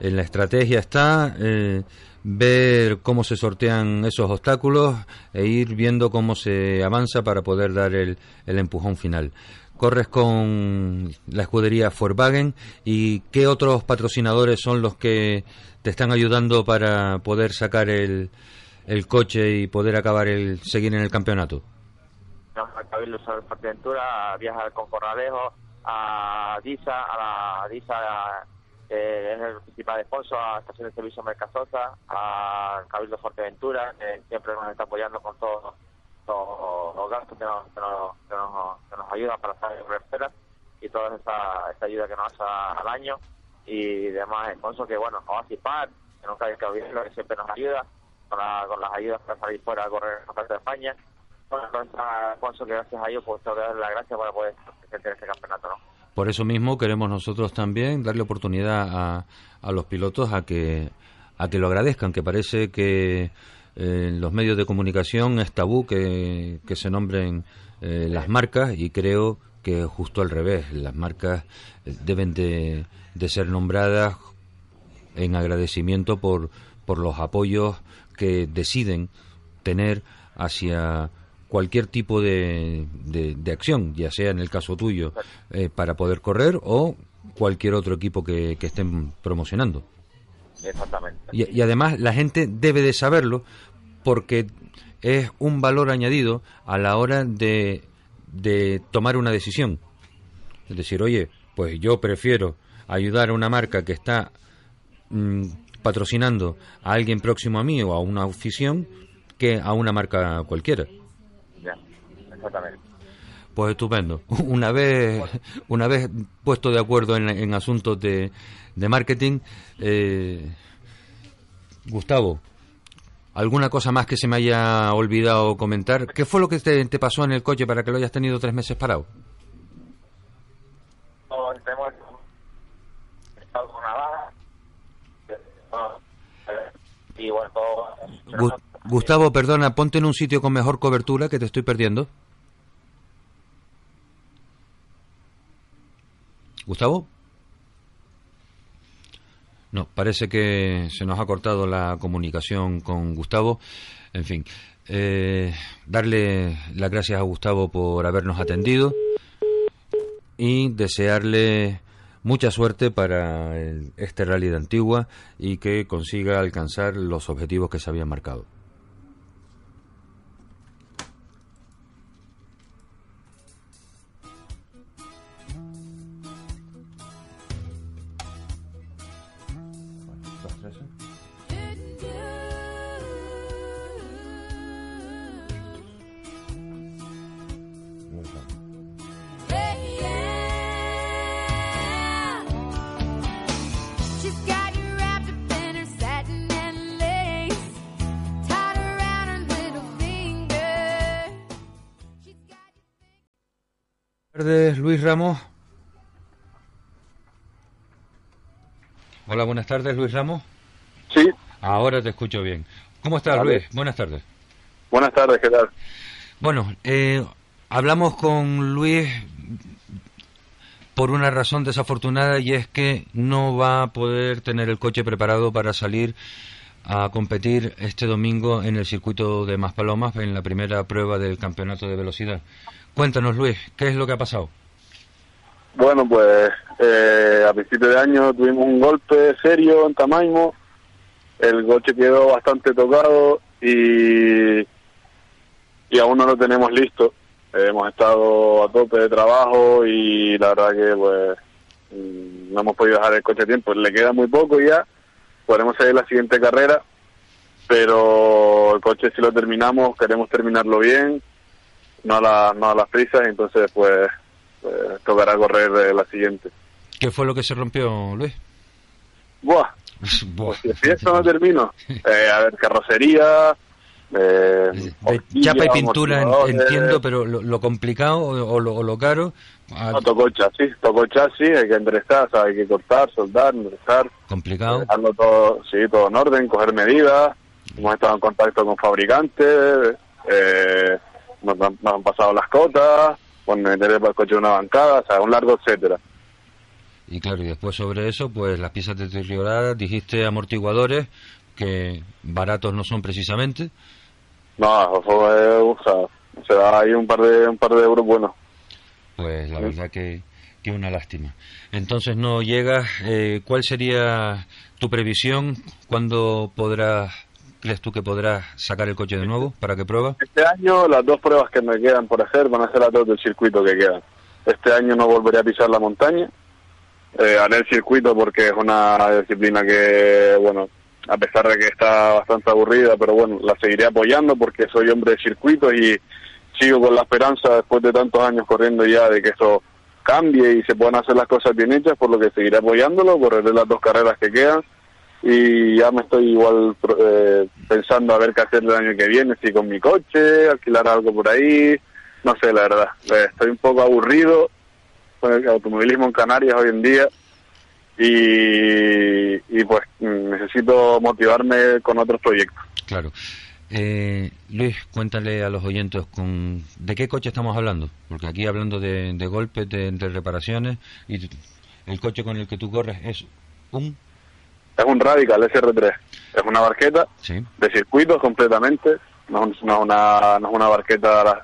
en la estrategia está eh, ver cómo se sortean esos obstáculos e ir viendo cómo se avanza para poder dar el, el empujón final. Corres con la escudería Volkswagen y qué otros patrocinadores son los que te están ayudando para poder sacar el, el coche y poder acabar el seguir en el campeonato. Cabildo Fuerteventura, a viajar con Corralejo, a Disa, a la Disa que es el principal sponsor, a Estación de Servicio Mercasosa, a Cabildo Fuerteventura, que siempre nos está apoyando con todos los, los gastos que nos, que nos, que nos, que nos ayudan para estar en carretera y toda esa, esa ayuda que nos hace al año y demás sponsors que, bueno, Oasis Par, que nunca hay que olvidarlo, que siempre nos ayuda con, la- con las ayudas para salir fuera a correr en la parte de España. Bueno, esos sponsors que gracias a ellos pues tengo que dar las gracias para poder en este campeonato, ¿no? Por eso mismo queremos nosotros también darle oportunidad a, a los pilotos a que a que lo agradezcan, que parece que en los medios de comunicación es tabú que, que se nombren eh, las marcas y creo que justo al revés, las marcas eh, deben de, ser nombradas en agradecimiento por, por los apoyos que deciden tener hacia cualquier tipo de, de- acción, ya sea en el caso tuyo eh, para poder correr o cualquier otro equipo que estén promocionando. Exactamente. Y, y además la gente debe de saberlo porque es un valor añadido a la hora de, de tomar una decisión. Es decir, oye, pues yo prefiero ayudar a una marca que está mm, patrocinando a alguien próximo a mí o a una afición que a una marca cualquiera. Ya, exactamente. Pues estupendo. [LAUGHS] Una vez, una vez puesto de acuerdo en, en asuntos de, de marketing, eh, Gustavo, ¿alguna cosa más que se me haya olvidado comentar? ¿Qué fue lo que te, te pasó en el coche para que lo hayas tenido tres meses parado? No, tenemos estado con una baja. Y bueno, todo. Gustavo, perdona, ponte en un sitio con mejor cobertura que te estoy perdiendo. Gustavo. No, parece que se nos ha cortado la comunicación con Gustavo. En fin, eh, darle las gracias a Gustavo por habernos atendido y desearle mucha suerte para este rally de Antigua y que consiga alcanzar los objetivos que se habían marcado. Luis Ramos. Hola, buenas tardes, Luis Ramos. Sí. Ahora te escucho bien. ¿Cómo estás. Luis? Buenas tardes. Buenas tardes, ¿qué tal? Bueno, eh, hablamos con Luis por una razón desafortunada y es que no va a poder tener el coche preparado para salir a competir este domingo en el circuito de Maspalomas en la primera prueba del campeonato de velocidad. Cuéntanos, Luis, ¿qué es lo que ha pasado? Bueno, pues eh, a principio de año tuvimos un golpe serio en Tamaimo, el coche quedó bastante tocado y, y aún no lo tenemos listo. Hemos estado a tope de trabajo y la verdad que pues mm, no hemos podido dejar el coche a tiempo. Le queda muy poco ya, podremos seguir la siguiente carrera, pero el coche si lo terminamos queremos terminarlo bien, no a, la- no a las prisas, entonces pues, pues tocará correr eh, la siguiente. ¿Qué fue lo que se rompió, Luis? Buah, Buah. si esto no termino. [LAUGHS] Eh, a ver, carrocería, eh, chapa y pintura entiendo, pero lo, lo complicado o, o lo, o lo caro, ah, No, tocó el chasis, tocó el chasis, hay que enderezar, o sea, hay que cortar, soldar, enderezar, complicado. dejarlo todo, sí, todo en orden, coger medidas, hemos estado en contacto con fabricantes, eh, nos, han- nos han pasado las cotas, con meter el coche en una bancada, o sea, un largo etcétera. Y claro, y después sobre eso, pues las piezas deterioradas, dijiste amortiguadores, que baratos no son precisamente. No, fue, o sea, se da ahí un par de, un par de euros buenos. Pues la verdad que, que una lástima. Entonces no llegas. Eh, ¿Cuál sería tu previsión? ¿Cuándo podrás, crees tú que podrás sacar el coche de nuevo? ¿Para qué prueba? Este año las dos pruebas que me quedan por hacer van a ser las dos del circuito que quedan. Este año no volveré a pisar la montaña eh, haré el circuito porque es una disciplina que, bueno, a pesar de que está bastante aburrida, pero bueno, la seguiré apoyando porque soy hombre de circuito y sigo con la esperanza después de tantos años corriendo ya de que esto cambie y se puedan hacer las cosas bien hechas, por lo que seguiré apoyándolo, correré las dos carreras que quedan y ya me estoy igual eh, pensando a ver qué hacer el año que viene, si con mi coche, alquilar algo por ahí, no sé, la verdad, Eh, estoy un poco aburrido con el automovilismo en Canarias hoy en día y, y pues mm, necesito motivarme con otros proyectos. Claro. Eh, Luis, cuéntale a los oyentes con de qué coche estamos hablando, porque aquí hablando de, de golpes, de, de reparaciones, y el coche con el que tú corres es un... Es un Radical SR3, es una barqueta Sí. de circuitos completamente, no, es- no es una, no es una barqueta de las-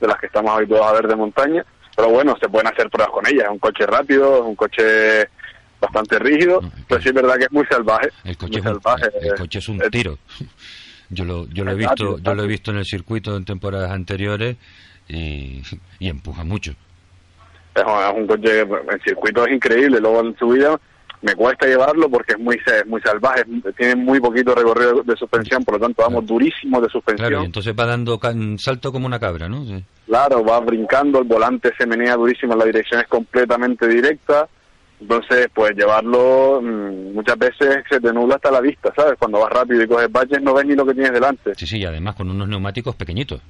de las que estamos habituados a ver de montaña, pero bueno, se pueden hacer pruebas con ella, es un coche rápido, es un coche bastante rígido, pero sí es verdad que es muy salvaje. El coche, es un, salvaje. el coche es un tiro. [LAUGHS] Yo lo, yo lo he visto, yo lo he visto en el circuito en temporadas anteriores y, y empuja mucho. Es un, es un coche, en circuito es increíble, luego en subida me cuesta llevarlo porque es muy es muy salvaje, tiene muy poquito recorrido de suspensión, por lo tanto vamos durísimo de suspensión. Claro, y entonces va dando ca- salto como una cabra, ¿no? Sí. Claro, va brincando, el volante se menea durísimo, la dirección es completamente directa. Entonces, pues llevarlo mm, muchas veces se te nubla hasta la vista, ¿sabes? Cuando vas rápido y coges baches no ves ni lo que tienes delante. Sí, sí, y además con unos neumáticos pequeñitos,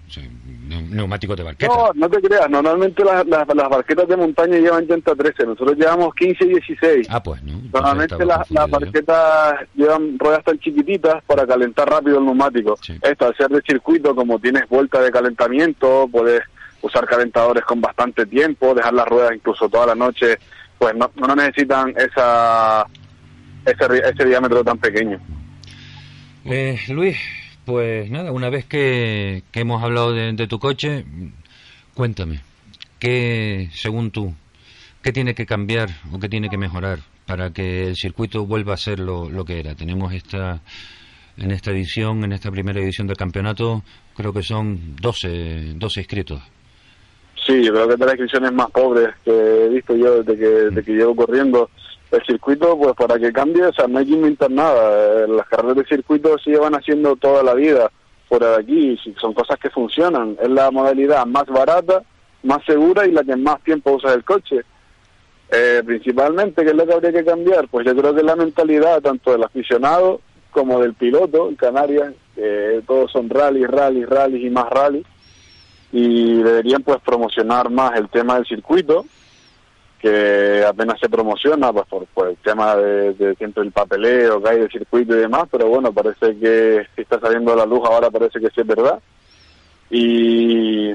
neumáticos de barqueta. No, no te creas, normalmente las, las, las barquetas de montaña llevan llanta 13, nosotros llevamos 15 y 16. Ah, pues, ¿no? Normalmente las, las barquetas llevan ruedas tan chiquititas para calentar rápido el neumático. Esto, al ser de circuito, como tienes vuelta de calentamiento, puedes usar calentadores con bastante tiempo, dejar las ruedas incluso toda la noche, pues no, no necesitan esa ese, ese diámetro tan pequeño. Eh, Luis, pues nada, una vez que, que hemos hablado de, de tu coche, cuéntame, ¿qué, según tú, qué tiene que cambiar o qué tiene que mejorar para que el circuito vuelva a ser lo, lo que era? Tenemos esta, en esta edición, en esta primera edición del campeonato, creo que son 12, 12 inscritos. Sí, yo creo que es de las inscripciones más pobres que he visto yo desde que, desde que llevo corriendo. El circuito, pues para que cambie, o sea, no hay que inventar nada. Eh, Las carreras de circuito se llevan haciendo toda la vida fuera de aquí, son cosas que funcionan. Es la modalidad más barata, más segura y la que más tiempo usas el coche. Eh, principalmente, ¿qué es lo que habría que cambiar? Pues yo creo que la mentalidad tanto del aficionado como del piloto en Canarias, que todos son rally, rally, rally y más rally y deberían pues promocionar más el tema del circuito que apenas se promociona pues por, por el tema de, siempre el papeleo que hay del circuito y demás pero bueno parece que sí está saliendo la luz ahora parece que sí es verdad y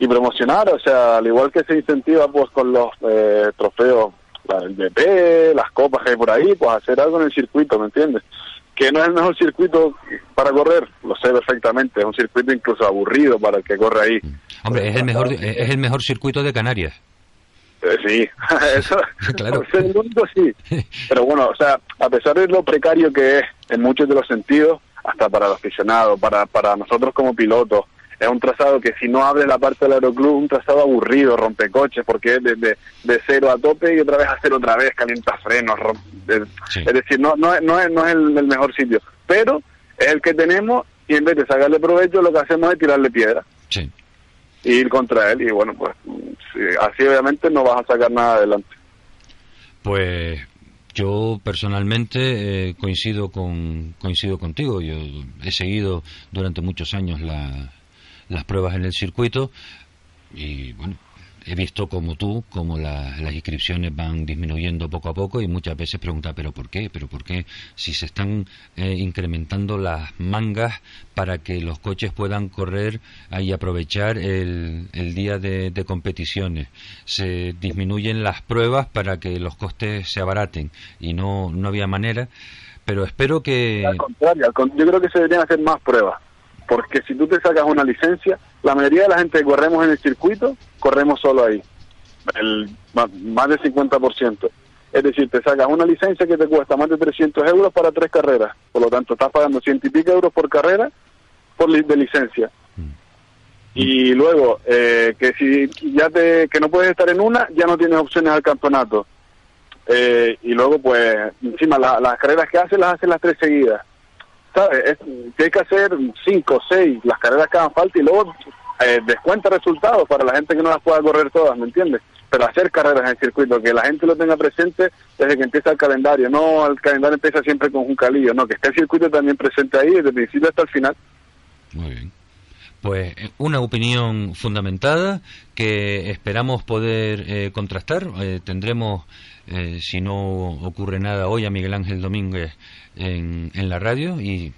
y promocionar o sea al igual que se incentiva pues con los eh, trofeos el BP las copas que hay por ahí pues hacer algo en el circuito ¿me entiendes? Que no es el mejor circuito para correr, lo sé perfectamente, es un circuito incluso aburrido para el que corre ahí. Hombre, es el mejor, es el mejor circuito de Canarias. Eh, sí, [LAUGHS] eso, [LAUGHS] Claro. por [LAUGHS] ser el único sí. Pero bueno, o sea, a pesar de lo precario que es en muchos de los sentidos, hasta para el aficionado, para, para nosotros como pilotos, es un trazado que si no abre la parte del aeroclub, un trazado aburrido, rompecoches, porque es de, de, de cero a tope y otra vez a cero otra vez, calienta frenos, rom- de- es decir, no, no, es- no es, no es el, el mejor sitio, pero es el que tenemos y en vez de sacarle provecho lo que hacemos es tirarle piedra. Sí. Y ir contra él y bueno, pues sí, así obviamente no vas a sacar nada adelante. Pues yo personalmente eh, coincido con coincido contigo. Yo he seguido durante muchos años la- las pruebas en el circuito. Y bueno he visto como tú como la- las inscripciones van disminuyendo poco a poco y muchas veces pregunta pero por qué pero por qué si se están eh, incrementando las mangas para que los coches puedan correr y aprovechar el, el día de, competiciones. Se disminuyen las pruebas para que los costes se abaraten y no no había manera pero espero que Al contrario, yo creo que se deberían hacer más pruebas. Porque si tú te sacas una licencia, la mayoría de la gente que corremos en el circuito, corremos solo ahí. El, ma- más del 50%. Es decir, te sacas una licencia que te cuesta más de 300 euros para tres carreras. Por lo tanto, estás pagando ciento y pico euros por carrera por li- de licencia. Y luego, eh, que si ya te, que no puedes estar en una, ya no tienes opciones al campeonato. eh, y luego pues encima la- las carreras que hace las hace las tres seguidas. Es, que hay que hacer cinco, seis, las carreras que hagan falta y luego eh, descuenta resultados para la gente que no las pueda correr todas, ¿me entiendes? Pero hacer carreras en el circuito, que la gente lo tenga presente desde que empieza el calendario, no el calendario empieza siempre con un calillo, no, que esté el circuito también presente ahí desde el principio hasta el final. Muy bien. Pues eh, una opinión fundamentada que esperamos poder eh, contrastar. Eh, tendremos, eh, si no ocurre nada hoy, a Miguel Ángel Domínguez en, en la radio y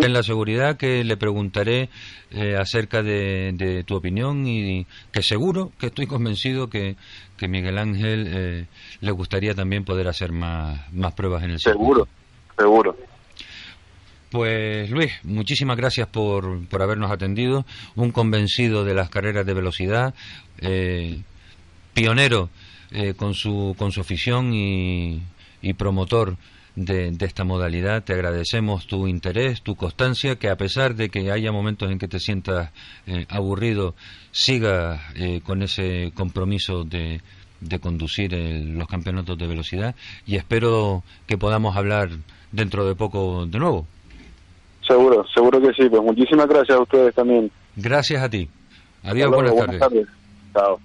ten la seguridad que le preguntaré eh, acerca de, de tu opinión y que seguro que estoy convencido que, que Miguel Ángel eh, le gustaría también poder hacer más, más pruebas en el Seguro, seguro. Pues Luis, muchísimas gracias por, por habernos atendido. Un convencido de las carreras de velocidad, eh, pionero eh, con, su, con su afición y, y promotor de, de esta modalidad. Te agradecemos tu interés, tu constancia, que a pesar de que haya momentos en que te sientas eh, aburrido, sigas eh, con ese compromiso de, de conducir el- los campeonatos de velocidad y espero que podamos hablar dentro de poco de nuevo. Seguro, seguro que sí. Pues muchísimas gracias a ustedes también. Gracias a ti. Adiós, luego, buenas tardes. Chao.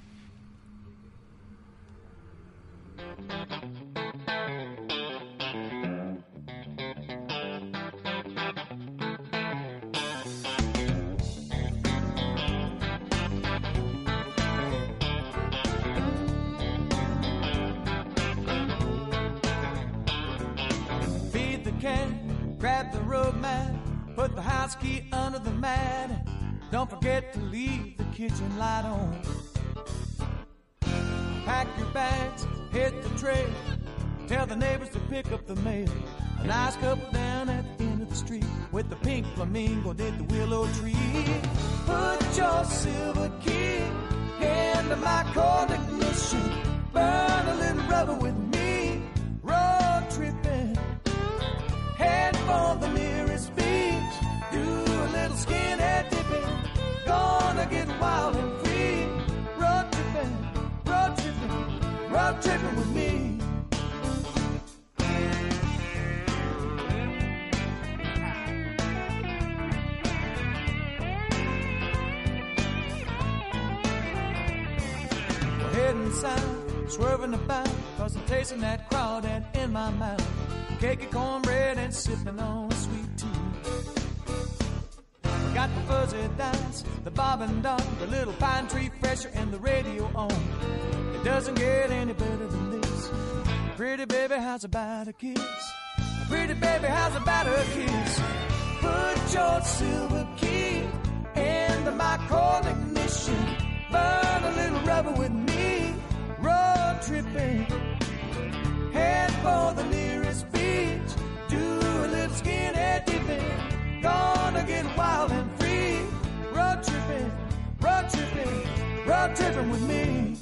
Put the house key under the mat. Don't forget to leave the kitchen light on. Pack your bags, hit the trail. Tell the neighbors to pick up the mail. A nice couple down at the end of the street with the pink flamingo did the willow tree. Put your silver key into my cold ignition. Burn a little rubber with road with me. We're heading south, swerving about, cause I'm tasting that crowd crawdad in my mouth. Cake of cornbread and sipping on sweet tea. We got the fuzzy dice, the bob and dog, the little pine tree fresher, and the radio on. Doesn't get any better than this. Pretty baby, how's about a kiss? Pretty baby, how's about a kiss? Put your silver key into my cold ignition. Burn a little rubber with me. Road tripping. Head for the nearest beach. Do a little skinhead dipping. Gonna get wild and free. Road tripping, road tripping, road tripping with me.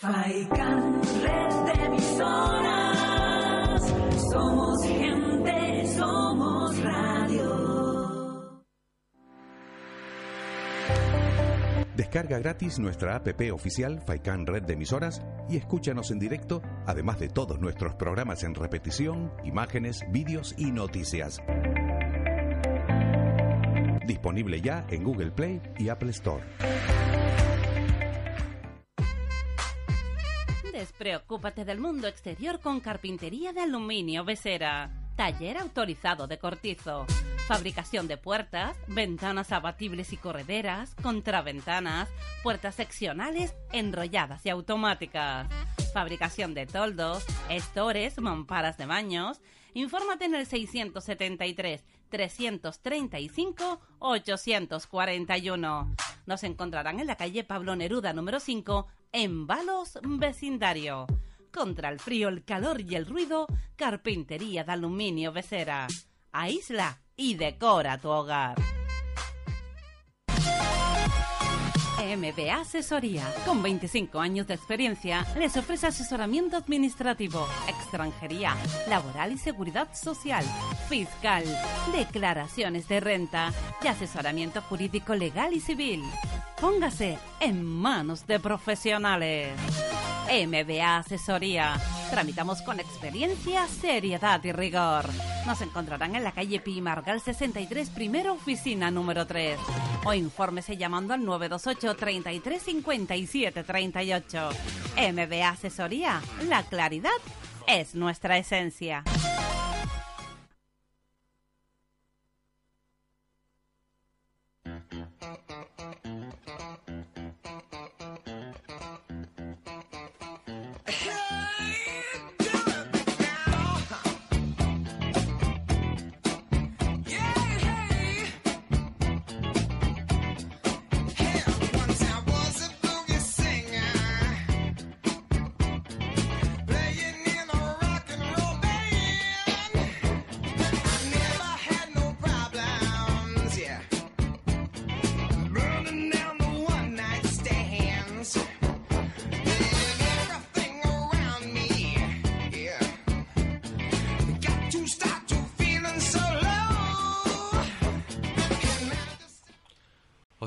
Faikan, red de emisoras. Somos gente, somos radio. Descarga gratis nuestra app oficial Faikan Red de Emisoras y escúchanos en directo, además de todos nuestros programas en repetición, imágenes, vídeos y noticias. Disponible ya en Google Play y Apple Store. Despreocúpate del mundo exterior con carpintería de aluminio Besera. Taller autorizado de cortizo. Fabricación de puertas, ventanas abatibles y correderas, contraventanas, puertas seccionales, enrolladas y automáticas. Fabricación de toldos, estores, mamparas de baños. Infórmate en el 673 335 841. Nos encontrarán en la calle Pablo Neruda número 5 en Valos Vecindario. Contra el frío, el calor y el ruido, carpintería de aluminio Becera. Aísla y decora tu hogar. MBA Asesoría, con 25 años de experiencia, les ofrece asesoramiento administrativo, extranjería, laboral y seguridad social, fiscal, declaraciones de renta y asesoramiento jurídico legal y civil. Póngase en manos de profesionales. MBA Asesoría. Tramitamos con experiencia, seriedad y rigor. Nos encontrarán en la calle Pi Margal 63, primera oficina número 3. O infórmese llamando al 928 33 57 38. MBA Asesoría. La claridad es nuestra esencia.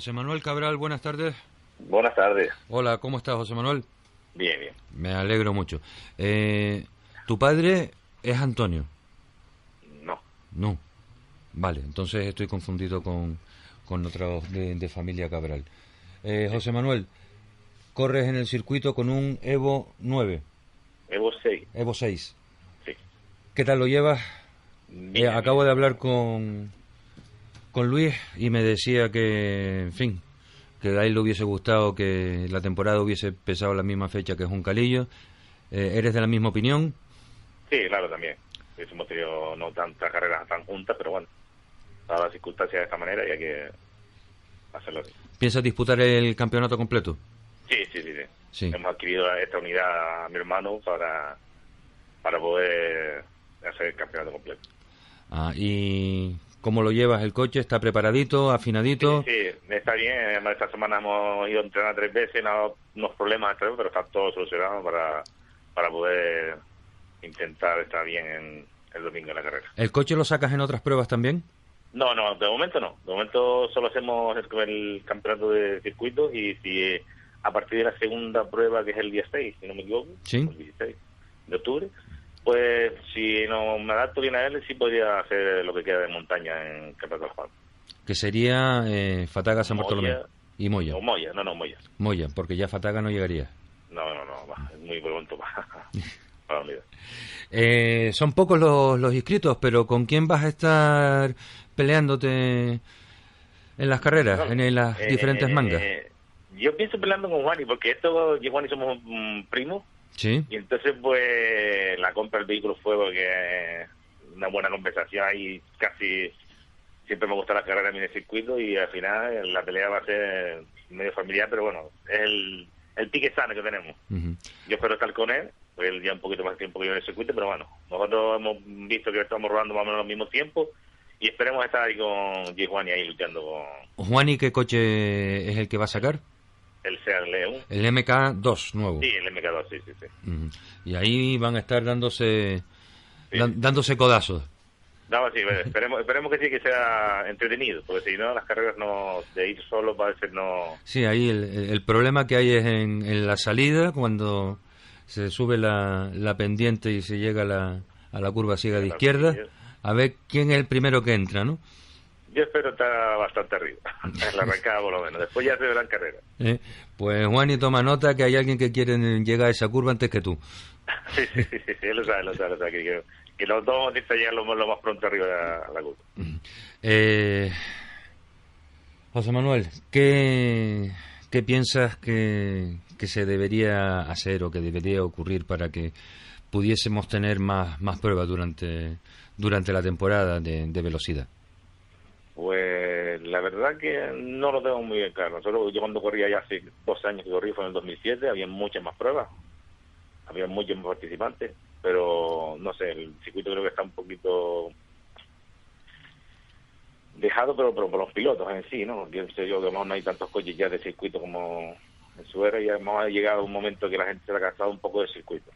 José Manuel Cabral, buenas tardes. Buenas tardes. Hola, ¿cómo estás, José Manuel? Bien, bien. Me alegro mucho. Eh, ¿Tu padre es Antonio? No. No. Vale, entonces estoy confundido con, con otro de, de familia Cabral. Eh, José Manuel, corres en el circuito con un Evo 9, Evo 6. Evo 6. Sí. ¿Qué tal lo llevas? Bien, Eh, acabo de hablar con, con Luis y me decía que, en fin, que a él le hubiese gustado que la temporada hubiese pesado la misma fecha que Juncalillo. Eh, ¿Eres de la misma opinión? Sí, claro, también. Hemos tenido no tantas carreras tan juntas, pero bueno, dadas las circunstancias de esta manera y hay que hacerlo así. ¿Piensas disputar el campeonato completo? Sí, sí, sí, sí. Sí. Hemos adquirido esta unidad a mi hermano para, para poder hacer el campeonato completo. Ah, ¿Y cómo lo llevas el coche? ¿Está preparadito, afinadito? Sí, está bien. Esta semana hemos ido a entrenar tres veces, no ha dado unos problemas, pero está todo solucionado para, para poder intentar estar bien en el domingo en la carrera. ¿El coche lo sacas en otras pruebas también? No, no, de momento no. De momento solo hacemos el, el campeonato de circuito y si a partir de la segunda prueba, que es el día 6, si no me equivoco, Sí. el 16 de octubre, pues si no me adapto bien a él, sí podría hacer lo que queda de montaña en de Juan. Que sería eh, Fataga San Moya. Bartolomé. Y Moya. O Moya, no, no, Moya. Moya, porque ya Fataga no llegaría. No, no, no, va, es muy pronto [LAUGHS] para, para. Eh, son pocos los, los inscritos, pero ¿con quién vas a estar peleándote en las carreras, en las Eh, diferentes eh, mangas? eh, yo pienso peleando con Juani, porque esto, yo y Juani somos primos, Sí. y entonces pues la compra del vehículo fue porque una buena conversación y casi siempre me gusta la carrera en el circuito y al final la pelea va a ser medio familiar, pero bueno, es el, el pique sano que tenemos. Yo espero estar con él, pues él ya un poquito más tiempo que yo en el circuito, pero bueno, nosotros hemos visto que estamos rodando más o menos al mismo tiempo y esperemos estar ahí con Giovanni ahí luchando con Juan, ¿y qué coche es el que va a sacar? El Seat León. El MK2 nuevo. Sí, el MK2, sí, sí, sí. Y ahí van a estar dándose dándose codazos. No, sí, esperemos, esperemos que sí que sea entretenido, porque si no, las carreras no de ir solo parece no... Sí, ahí el, problema que hay es en, en la salida, cuando se sube la, la pendiente y se llega a la, a la curva ciega de izquierda, a ver quién es el primero que entra, ¿no? Yo espero estar bastante arriba, [LAUGHS] en la arrancada por lo menos. Después ya se verán carreras. ¿Eh? Pues Juani toma nota que hay alguien que quiere llegar a esa curva antes que tú. [LAUGHS] Sí, sí, sí, sí, lo sabe, lo sabe, lo sabe, que, los dos a intentar llegar lo, lo más pronto arriba de la, la curva. Eh, José Manuel, ¿qué, qué piensas que, que se debería hacer o que debería ocurrir para que pudiésemos tener más, más pruebas durante, durante la temporada de, de velocidad? Pues la verdad que no lo tengo muy bien claro. Nosotros, yo cuando corría ya hace dos años que corrí, fue en el 2007, había muchas más pruebas. había muchos más participantes, pero no sé, el circuito creo que está un poquito dejado, pero, pero por los pilotos en sí, ¿no? Pienso yo que además no hay tantos coches ya de circuito como en su era y además ha llegado un momento que la gente se ha cansado un poco del circuito.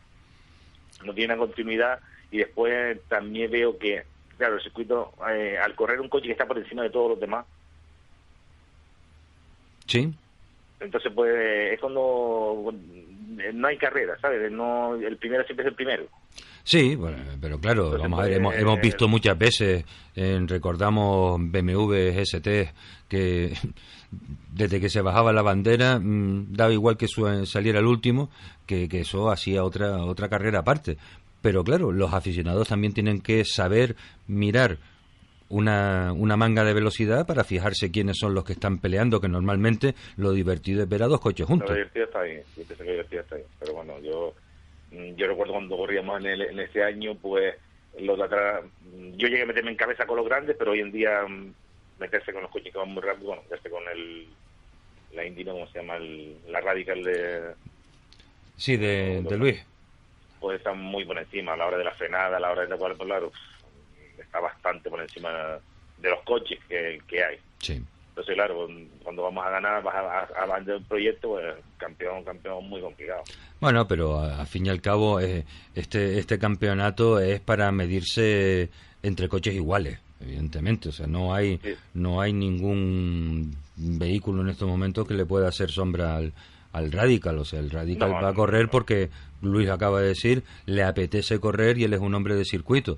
No tiene continuidad y después también veo que, claro, el circuito, eh, al correr un coche que está por encima de todos los demás, Sí, entonces pues es cuando eh, no hay carrera, ¿sabes? No, el primero siempre es el primero. Sí, bueno, pero claro, vamos a ver, hemos, hemos visto muchas veces, en, recordamos BMW ST, que [LAUGHS] desde que se bajaba la bandera, mm, daba igual que su- saliera el último, que, que eso hacía otra, otra carrera aparte. Pero claro, los aficionados también tienen que saber mirar una, una manga de velocidad para fijarse quiénes son los que están peleando, que normalmente lo divertido es ver a dos coches juntos. Lo divertido está ahí, sí, pienso que lo divertido está ahí. Pero bueno, yo mm, yo recuerdo cuando corríamos en, el- en ese año, pues los de atrás, mm, yo llegué a meterme en cabeza con los grandes, pero hoy en día mm, meterse con los coches que van muy rápido, bueno, meterse con el la Indy, ¿no? ¿cómo se llama? El- la Radical de, Sí, de, de Luis. Pues está muy por encima a la hora de la frenada, a la hora de la cual, claro, está bastante por encima de los coches que, que hay. Sí. Entonces, claro, cuando vamos a ganar, vas a, a, a vender un proyecto, pues campeón, campeón muy complicado. Bueno, pero a, a fin y al cabo eh, este este campeonato es para medirse entre coches iguales, evidentemente. O sea, no hay no hay ningún vehículo en estos momentos que le pueda hacer sombra al, al Radical. O sea, el Radical No, va a no, correr porque Luis acaba de decir le apetece correr y él es un hombre de circuito.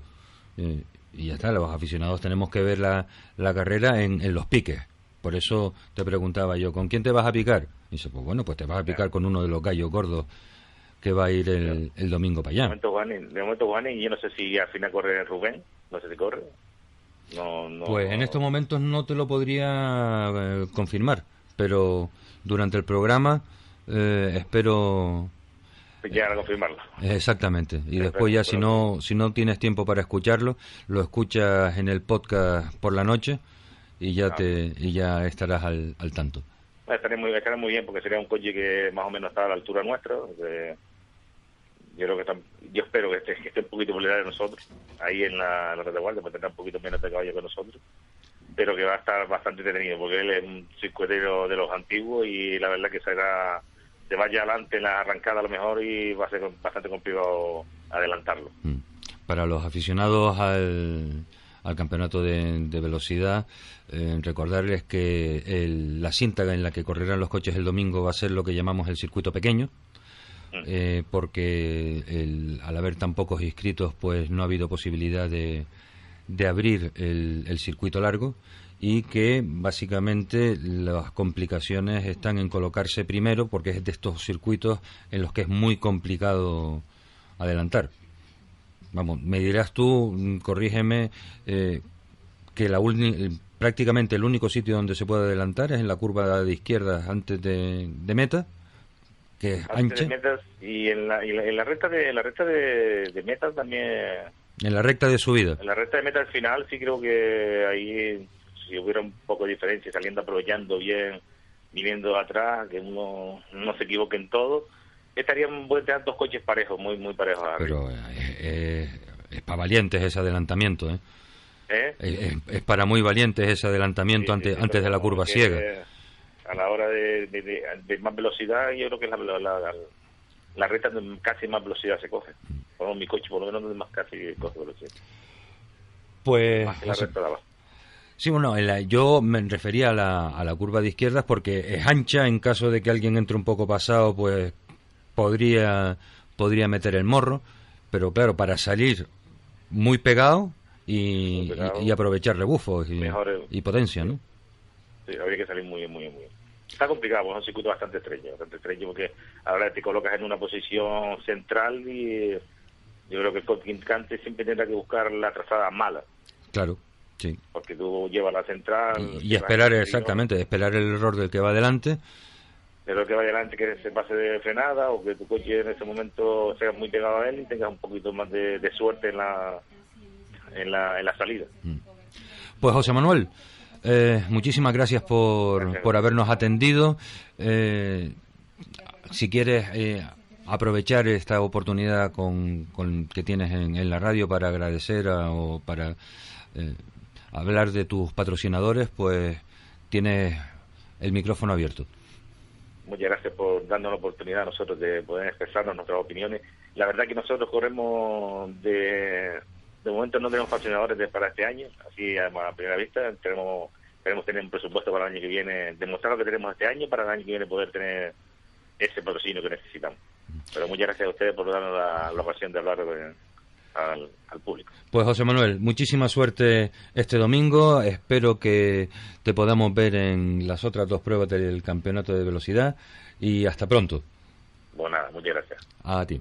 Eh, y ya está, los aficionados tenemos que ver la, la carrera en, en los piques. Por eso te preguntaba yo, ¿con quién te vas a picar? Y dice, pues bueno, pues te vas a picar con uno de los gallos gordos que va a ir el, el domingo para De allá. momento gane, de momento y yo no sé si al final corre Rubén, no sé si corre. No, no, Pues en estos momentos no te lo podría eh, confirmar, pero durante el programa eh, espero llegar a confirmarlo. exactamente. Y después ya si no si no tienes tiempo para escucharlo, lo escuchas en el podcast por la noche y ya te y ya estarás al, al tanto. Estaré muy, estaré muy bien porque sería un coche que más o menos está a la altura nuestra. que yo creo que está- yo espero que esté, que esté un poquito por de nosotros, ahí en la, la retaguardia, pues tendrá un poquito menos de caballo que nosotros, pero que va a estar bastante entretenido porque él es un circuitero de los antiguos y la verdad que será se vaya adelante en la arrancada a lo mejor y va a ser bastante complicado adelantarlo. Para los aficionados al, al campeonato de, de velocidad, eh, recordarles que el- la cinta en la que correrán los coches el domingo va a ser lo que llamamos el circuito pequeño, eh, porque el- al haber tan pocos inscritos, pues no ha habido posibilidad de, de abrir el, el circuito largo y que básicamente las complicaciones están en colocarse primero porque es de estos circuitos en los que es muy complicado adelantar. Vamos, me dirás tú, mm, corrígeme, eh, que la uni- prácticamente el único sitio donde se puede adelantar es en la curva de izquierda antes de, de meta, que es ancha, de metas y en la, y la, en la recta de en la recta de, de metas también en la recta de subida. En la recta de meta al final sí creo que ahí si hubiera un poco de diferencia, saliendo aprovechando bien, viniendo atrás, que uno no se equivoque en todo, estarían dos coches parejos, muy muy parejos. Pero eh, es para valientes ese adelantamiento, ¿eh? ¿Eh? Es, es- es para muy valientes ese adelantamiento antes, antes de la curva ciega. eh, A la hora de, de- de- de más velocidad, yo creo que la, la, la, la recta donde casi más velocidad se coge. Por lo menos mi coche, por lo menos donde más casi coge velocidad. Pues Más que la José- recta de abajo. Sí, bueno, en la- yo me refería a la, a la curva de izquierdas porque es ancha, en caso de que alguien entre un poco pasado, pues podría, podría meter el morro, pero claro, para salir muy pegado y, Muy pegado. y- y aprovechar rebufos y, potencia, ¿no? Sí, habría que salir muy bien, muy bien, muy bien. Está complicado, porque es un circuito bastante estrecho, bastante estrecho porque ahora te colocas en una posición central y yo creo que el contrincante siempre tendrá que buscar la trazada mala, Claro, sí. porque tú llevas la central Y esperar, exactamente, esperar el error del que va adelante. pero que vaya adelante que se pase de frenada o que tu coche en ese momento sea muy pegado a él y tengas un poquito más de, de suerte en la, en la en la salida. Pues José Manuel, eh, muchísimas gracias por, por habernos atendido. Eh, si quieres, eh, aprovechar esta oportunidad con, con- que tienes en, en la radio para agradecer a- o para eh, hablar de tus patrocinadores, pues tienes el micrófono abierto. Muchas gracias por darnos la oportunidad a nosotros de poder expresarnos nuestras opiniones. La verdad que nosotros corremos de... De momento no tenemos patrocinadores de- para este año, así a primera vista. Tenemos, queremos tener un presupuesto para el año que viene, demostrar lo que tenemos este año para el año que viene poder tener ese patrocinio que necesitamos. Pero muchas gracias a ustedes por darnos la, la ocasión de hablar eh, al, al público. Pues José Manuel, muchísima suerte este domingo. Espero que te podamos ver en las otras dos pruebas del campeonato de velocidad y hasta pronto. Bueno, nada, muchas gracias. A ti.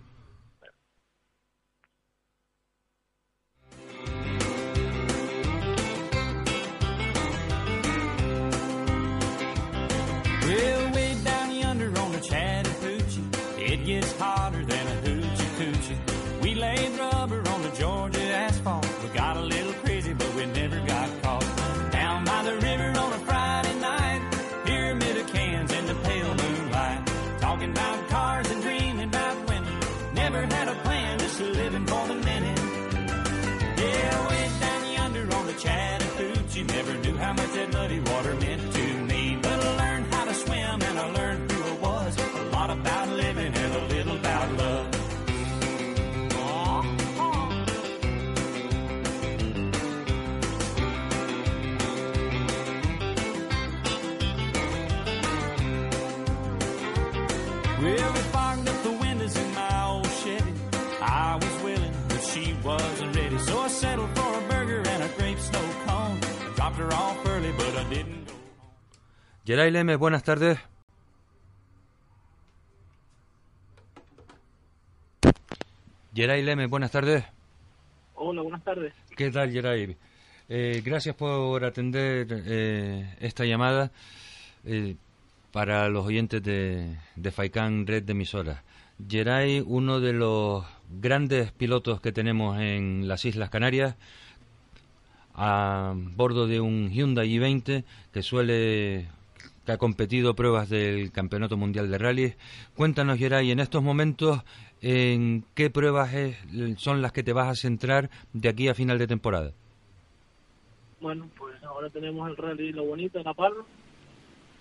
Geray Leme, buenas tardes. Geray Leme, buenas tardes. Hola, buenas tardes. ¿Qué tal, Geray? Eh, gracias por atender eh, esta llamada eh, para los oyentes de, de Faicán Red de Emisoras. Geray, uno de los grandes pilotos que tenemos en las Islas Canarias, a bordo de un Hyundai i20 que suele que ha competido pruebas del Campeonato Mundial de Rallys. Cuéntanos, Geray, en estos momentos, ¿en qué pruebas es- son las que te vas a centrar de aquí a final de temporada? Bueno, pues ahora tenemos el rally La Bonita, La Palma,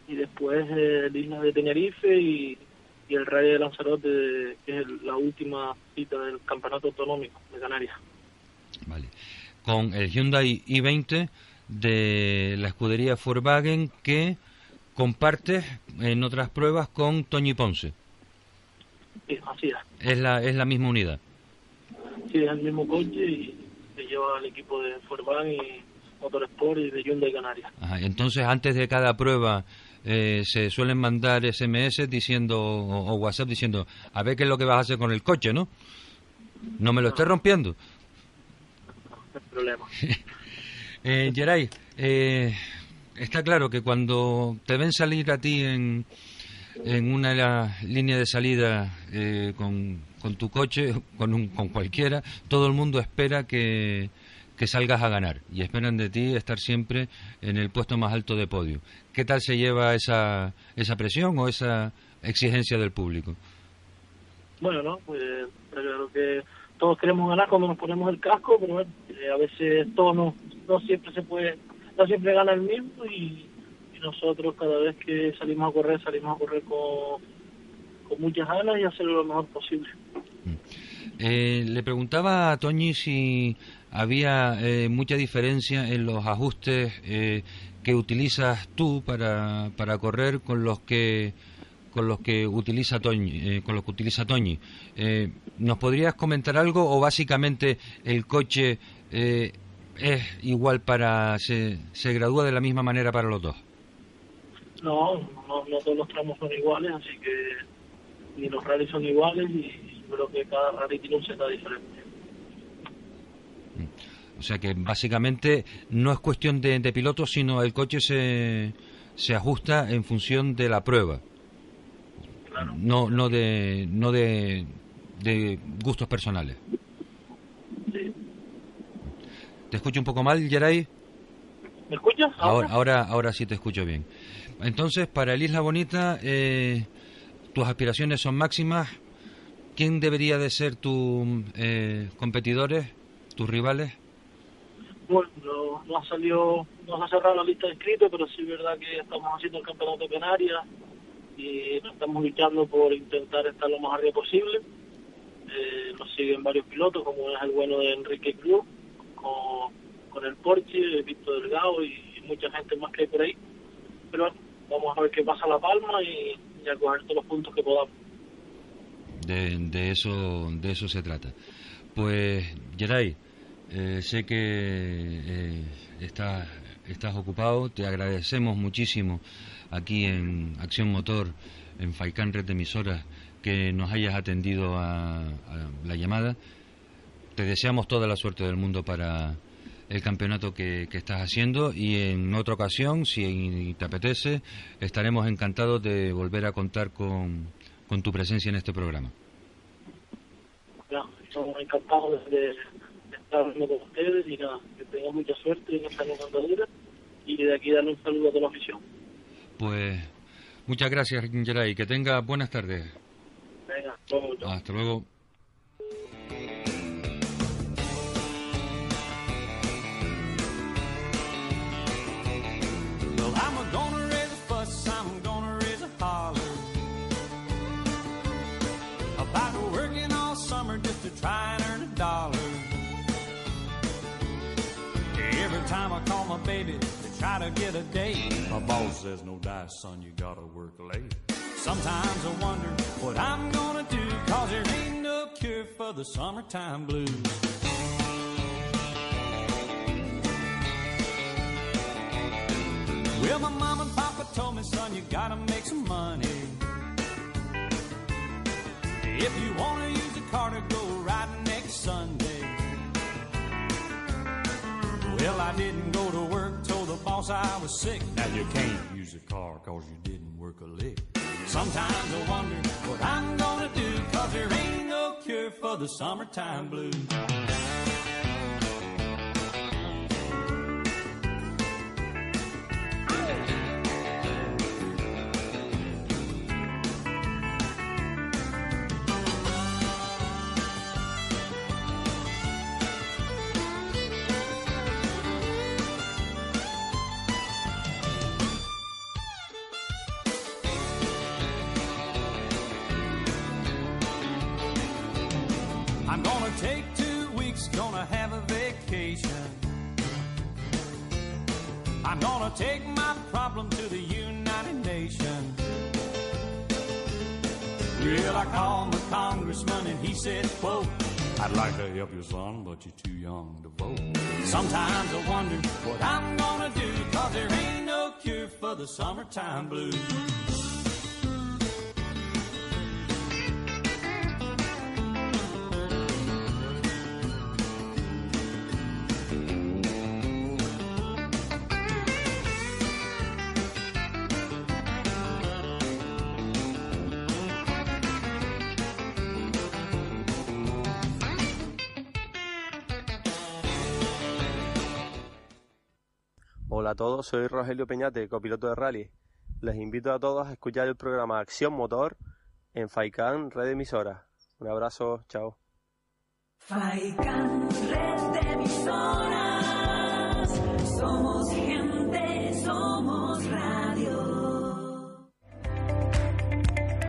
y después eh, el Isla de Tenerife y, y el rally de Lanzarote, que es el- la última cita del Campeonato Autonómico de Canarias. Vale. Con el Hyundai i20 de la escudería Volkswagen que compartes en otras pruebas con Toñi Ponce. Sí, así es. Es la, es la misma unidad. Sí, es el mismo coche y que lleva el equipo de Volkswagen y Motorsport y de Hyundai Canarias. Ajá, Entonces, antes de cada prueba eh, se suelen mandar SMS diciendo o, o WhatsApp diciendo a ver qué es lo que vas a hacer con el coche, ¿no? No me lo estés rompiendo. No hay problema. [LAUGHS] Eh, Geray, eh, está claro que cuando te ven salir a ti en, en una línea de salida eh, con, con tu coche, con, un, con cualquiera, todo el mundo espera que, que salgas a ganar y esperan de ti estar siempre en el puesto más alto de podio. ¿Qué tal se lleva esa, esa presión o esa exigencia del público? Bueno, ¿no? Pues claro que todos queremos ganar cuando nos ponemos el casco, pero eh, a veces todo no, no siempre se puede, no siempre gana el mismo y, nosotros cada vez que salimos a correr, salimos a correr con, con muchas ganas y hacerlo lo mejor posible. Eh, le preguntaba a Toñi si había eh, mucha diferencia en los ajustes eh, que utilizas tú para, para correr con los que con los que utiliza Toñi, con los que utiliza Toñi. ¿Nos podrías comentar algo o básicamente el coche es igual para se, se gradúa de la misma manera para los dos? No, no, no todos los tramos son iguales, así que ni los rallies son iguales y creo que cada rally tiene un Z diferente. O sea que básicamente no es cuestión de, de pilotos, sino el coche se, se ajusta en función de la prueba. No, no de, no de, de gustos personales. ¿Te escucho un poco mal, Geray? ¿Me escuchas? Ahora, ahora, ahora sí te escucho bien. Entonces, para el Isla Bonita, eh, tus aspiraciones son máximas. ¿quién debería de ser tus eh, competidores, tus rivales? Bueno, no, ha salido, no se ha cerrado la lista de inscritos, pero sí es verdad que estamos haciendo el campeonato de Canarias y nos estamos luchando por intentar estar lo más arriba posible. Eh, nos siguen varios pilotos, como es el bueno de Enrique Cruz, con, con el Porsche, Víctor Delgado y mucha gente más que hay por ahí. Pero bueno, vamos a ver qué pasa a La Palma y, y a coger todos los puntos que podamos. De, de eso de eso se trata. Pues, Geray, eh, sé que eh, estás, estás ocupado, te agradecemos muchísimo aquí en Acción Motor, en Faicán Red de Emisoras, que nos hayas atendido a, a la llamada. Te deseamos toda la suerte del mundo para el campeonato que, que estás haciendo y en otra ocasión, si te apetece, estaremos encantados de volver a contar con, con tu presencia en este programa. Estamos encantados de, estar hablando con ustedes y nada, que tengan mucha suerte en esta nueva andadura y de aquí darle un saludo a toda la afición. Pues muchas gracias, Geray. Que tenga buenas tardes. Venga, todo Hasta luego. To try and earn a dollar. Every time I call my baby to try to get a date, my boss says, No dice, son, you gotta work late. Sometimes I wonder what I'm gonna do, cause there ain't no cure for the summertime blues. Well, my mom and papa told me, son, you gotta make some money. If you wanna use a car to go riding next Sunday. Well, I didn't go to work, told the boss I was sick. Now you can't use a car cause you didn't work a lick. Sometimes I wonder what I'm gonna do, cause there ain't no cure for the summertime blues. Gonna take my problem to the United Nations. Well, I called my congressman and he said, quote, I'd like to help you, son, but you're too young to vote. Sometimes I wonder what I'm gonna do, cause there ain't no cure for the summertime blues. Hola a todos, soy Rogelio Peñate, copiloto de rally. Les invito a todos a escuchar el programa Acción Motor en Faicán Red Emisora. Un abrazo, chao. Faikan, red emisoras. Somos gente, somos radio.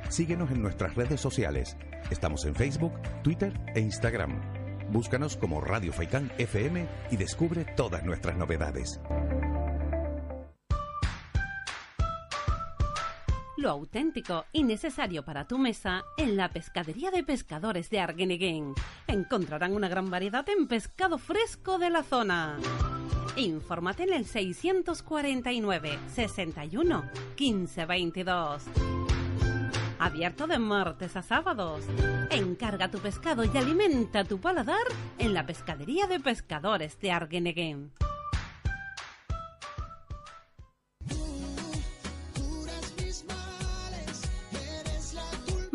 Síguenos en nuestras redes sociales. Estamos en Facebook, Twitter e Instagram. Búscanos como Radio Faicán FM y descubre todas nuestras novedades. Lo auténtico y necesario para tu mesa en la pescadería de pescadores de Arguineguín. Encontrarán una gran variedad en pescado fresco de la zona. Infórmate en el 649 61 15 22. Abierto de martes a sábados. Encarga tu pescado y alimenta tu paladar en la pescadería de pescadores de Arguineguín.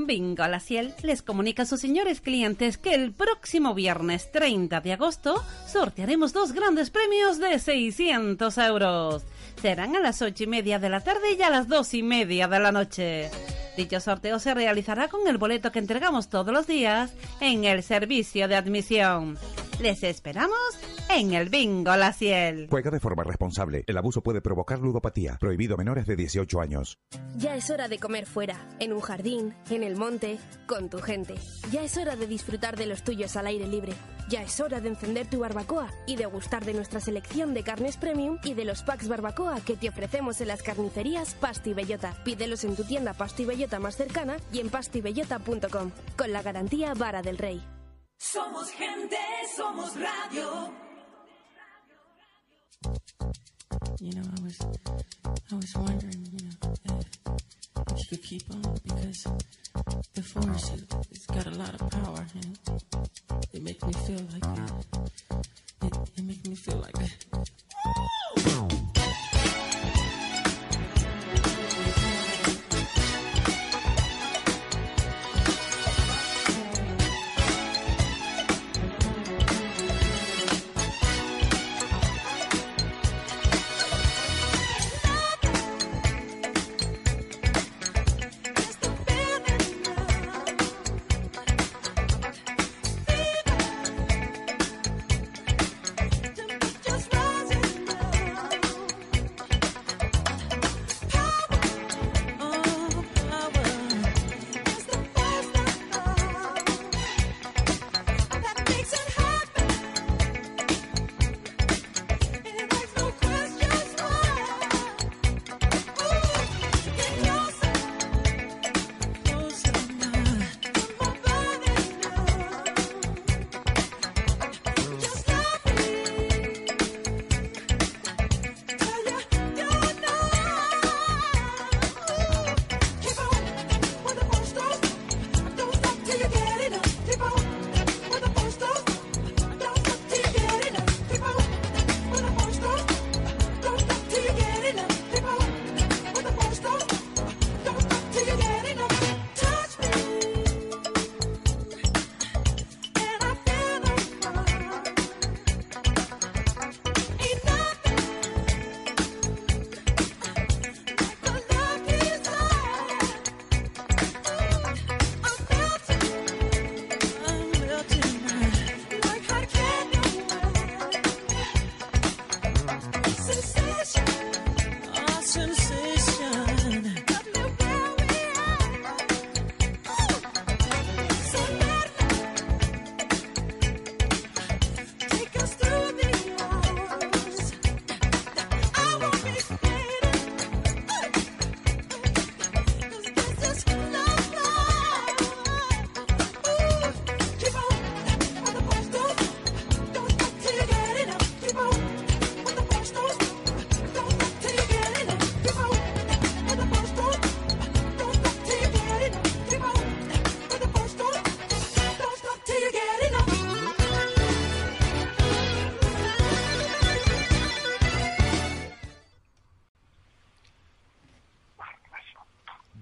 Bingo La Ciel les comunica a sus señores clientes que el próximo viernes 30 de agosto sortearemos dos grandes premios de 600 euros. serán a las ocho y media de la tarde y a las dos y media de la noche. Dicho sorteo se realizará con el boleto que entregamos todos los días en el servicio de admisión. Les esperamos en el Bingo La Ciel. Juega de forma responsable. El abuso puede provocar ludopatía. Prohibido a menores de 18 años. Ya es hora de comer fuera, en un jardín, en el monte, con tu gente. Ya es hora de disfrutar de los tuyos al aire libre. Ya es hora de encender tu barbacoa y de gustar de nuestra selección de carnes premium y de los packs barbacoa que te ofrecemos en las carnicerías Pasto y Bellota. Pídelos en tu tienda Pasto y Bellota más cercana y en pastibellota.com con la garantía Vara del Rey. Somos gente, somos radio. You know, I was, I was wondering, you know, if, you could keep on because the force it's got a lot of power, and it makes me feel like it, it, it makes me feel like.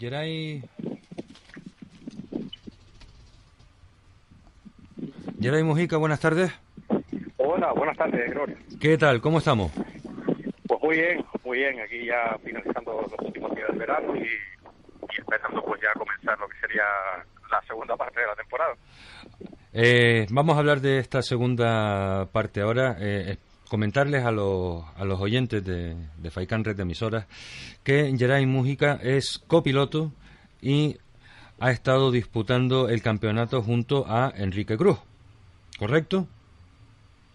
Geray. Geray Mujica, buenas tardes. Hola, buenas tardes, Gloria. ¿Qué tal? ¿Cómo estamos? Pues muy bien, muy bien. Aquí ya finalizando los últimos días del verano y, y empezando pues ya a comenzar lo que sería la segunda parte de la temporada. Eh, vamos a hablar de esta segunda parte ahora. Eh, comentarles a los, a los oyentes de, de Faikan Red de Emisoras que Geray Mújica es copiloto y ha estado disputando el campeonato junto a Enrique Cruz. ¿Correcto?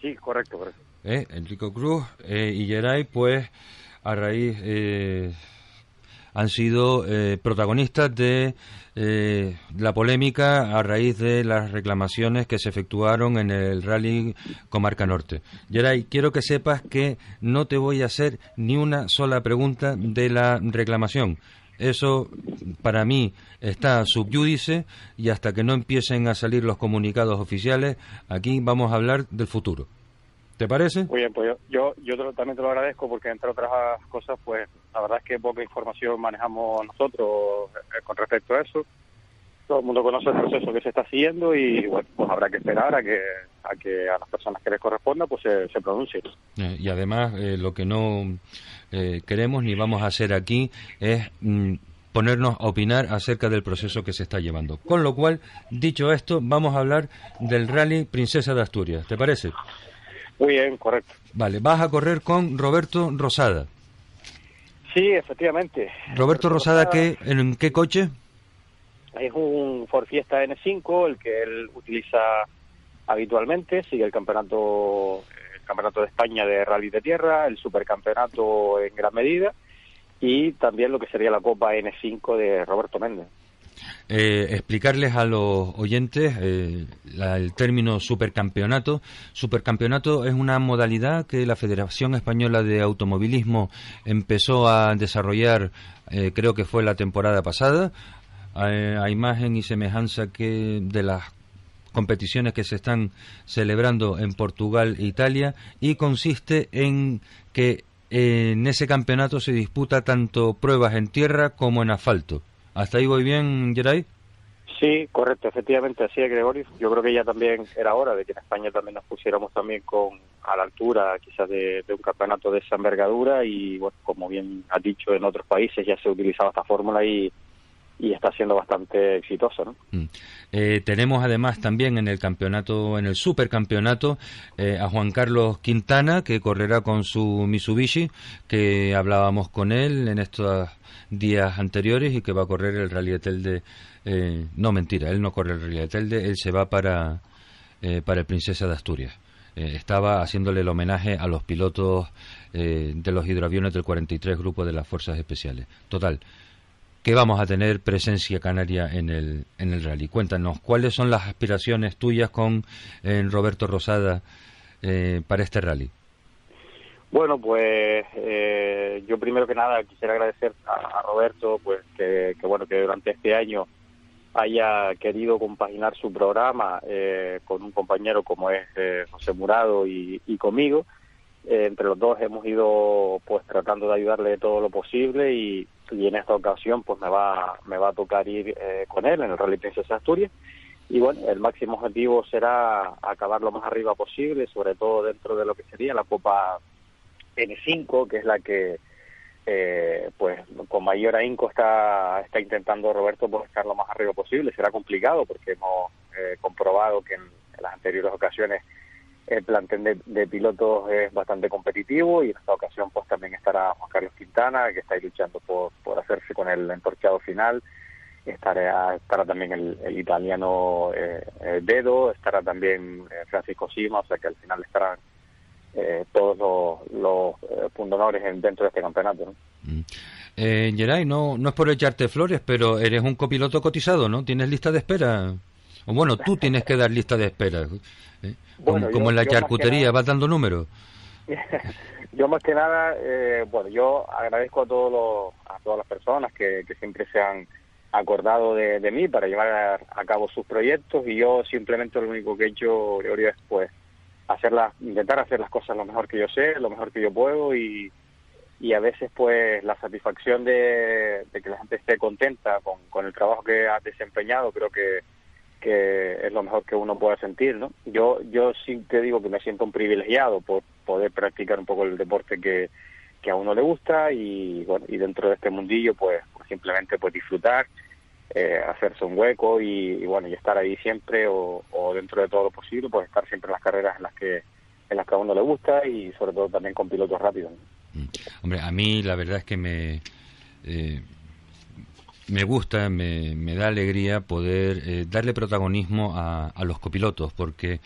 Sí, correcto, correcto. ¿Eh? Enrique Cruz eh, y Geray, pues, a raíz, eh, han sido eh, protagonistas de eh, la polémica a raíz de las reclamaciones que se efectuaron en el Rally Comarca Norte. Geray, quiero que sepas que no te voy a hacer ni una sola pregunta de la reclamación. Eso para mí está subyúdice y hasta que no empiecen a salir los comunicados oficiales, aquí vamos a hablar del futuro. ¿Te parece? Muy bien, pues yo, yo, también te lo agradezco porque entre otras cosas, pues la verdad es que poca información manejamos nosotros eh, con respecto a eso. Todo el mundo conoce el proceso que se está siguiendo y bueno, pues habrá que esperar a que a que a las personas que les corresponda pues se, se pronuncien. Eh, y además, eh, lo que no eh, queremos ni vamos a hacer aquí es mm, ponernos a opinar acerca del proceso que se está llevando. Con lo cual, dicho esto, vamos a hablar del Rally Princesa de Asturias. ¿Te parece? Muy bien, correcto. Vale, vas a correr con Roberto Rosada. Sí, efectivamente. Roberto Rosada, ¿qué, ¿en qué coche? Es un Ford Fiesta N5, el que él utiliza habitualmente, sigue el campeonato, el campeonato de España de rally de tierra, el supercampeonato en gran medida y también lo que sería la Copa N5 de Roberto Méndez. Eh, explicarles a los oyentes eh, la- el término supercampeonato. Supercampeonato es una modalidad que la Federación Española de Automovilismo empezó a desarrollar, eh, creo que fue la temporada pasada, eh, a imagen y semejanza que de las competiciones que se están celebrando en Portugal e Italia y consiste en que en ese campeonato se disputa tanto pruebas en tierra como en asfalto. ¿Hasta ahí voy bien, Geray? Sí, correcto, efectivamente, así es, Gregorio. Yo creo que ya también era hora de que en España también nos pusiéramos también con a la altura quizás de, de un campeonato de esa envergadura y, bueno, como bien has dicho, en otros países ya se ha utilizado esta fórmula y, y está siendo bastante exitosa, ¿no? Eh, tenemos además también en el campeonato, en el supercampeonato, eh, a Juan Carlos Quintana, que correrá con su Mitsubishi, que hablábamos con él en estos días anteriores y que va a correr el Rally de eh, no, mentira, él no corre el Rally de él se va para, eh, para el Princesa de Asturias. Estaba haciéndole el homenaje a los pilotos de los hidroaviones del 43 Grupo de las Fuerzas Especiales. Total, que vamos a tener presencia canaria en el, en el rally. Cuéntanos, ¿cuáles son las aspiraciones tuyas con eh, Roberto Rosada eh, para este rally? Bueno, pues eh, yo primero que nada quisiera agradecer a, Roberto, pues que, bueno que durante este año haya querido compaginar su programa eh, con un compañero como es eh, José Murado y, y conmigo. Eh, entre los dos hemos ido pues tratando de ayudarle todo lo posible y, y en esta ocasión pues me va me va a tocar ir eh, con él en el Rally Princesa Asturias. Y bueno el máximo objetivo será acabar lo más arriba posible sobre todo dentro de lo que sería la Copa N5 que es la que eh, pues con mayor ahínco está está intentando Roberto pues estar lo más arriba posible. Será complicado porque hemos eh, comprobado que en, en las anteriores ocasiones el plantel de, pilotos es bastante competitivo y en esta ocasión pues también estará Juan Carlos Quintana que está ahí luchando por, por hacerse con el entorchado final estará, estará también el, el italiano eh, eh, Dedo estará también eh, Francisco Sima o sea que al final estarán eh, todos los, los eh, pundonores en- dentro de este campeonato ¿no? Eh, Geray, no, no es por echarte flores, pero eres un copiloto cotizado, ¿no? ¿Tienes lista de espera? O bueno, tú tienes que dar lista de espera. Como, en la charcutería, nada- vas dando números. [LAUGHS] yo más que nada, eh, bueno, yo agradezco a todos los, a todas las personas que, que siempre se han acordado de, de mí para llevar a, a cabo sus proyectos y yo simplemente lo único que he hecho, Gregorio, es pues hacerlas, intentar hacer las cosas lo mejor que yo sé, lo mejor que yo puedo y, y a veces pues la satisfacción de, de que la gente esté contenta con, con el trabajo que ha desempeñado creo que que es lo mejor que uno pueda sentir, ¿no? Yo yo sí te digo que me siento un privilegiado por poder practicar un poco el deporte que, que a uno le gusta y bueno y dentro de este mundillo pues, pues simplemente pues disfrutar eh, hacerse un hueco y, bueno y estar ahí siempre o, dentro de todo lo posible pues estar siempre en las carreras en las que en las que a uno le gusta y sobre todo también con pilotos rápidos ¿no? Hombre, a mí la verdad es que me, eh, me gusta, me, me da alegría poder eh, darle protagonismo a, los copilotos, porque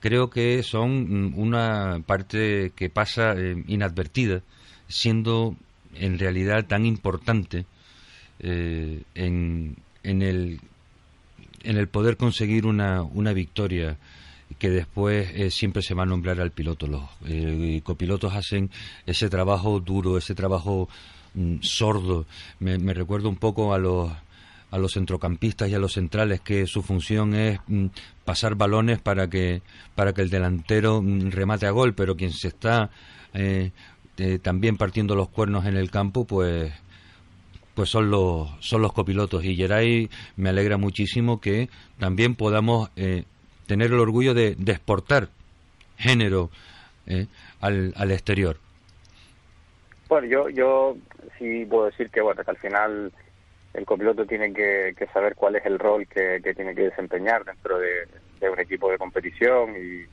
creo que son mm, una parte que pasa eh, inadvertida, siendo en realidad tan importante eh, en, en, el, en el poder conseguir una, una victoria que después eh, siempre se va a nombrar al piloto. Los eh, copilotos hacen ese trabajo duro, ese trabajo mm, sordo. Me, recuerdo un poco a los a los centrocampistas y a los centrales que su función es mm, pasar balones para que para que el delantero mm, remate a gol, pero quien se está eh, eh, también partiendo los cuernos en el campo, pues pues son los son los copilotos y Geray me alegra muchísimo que también podamos eh, tener el orgullo de, de exportar género eh, al, al exterior. Bueno, yo, yo sí puedo decir que, bueno, que al final el copiloto tiene que, saber cuál es el rol que, que tiene que desempeñar dentro de, un equipo de competición y,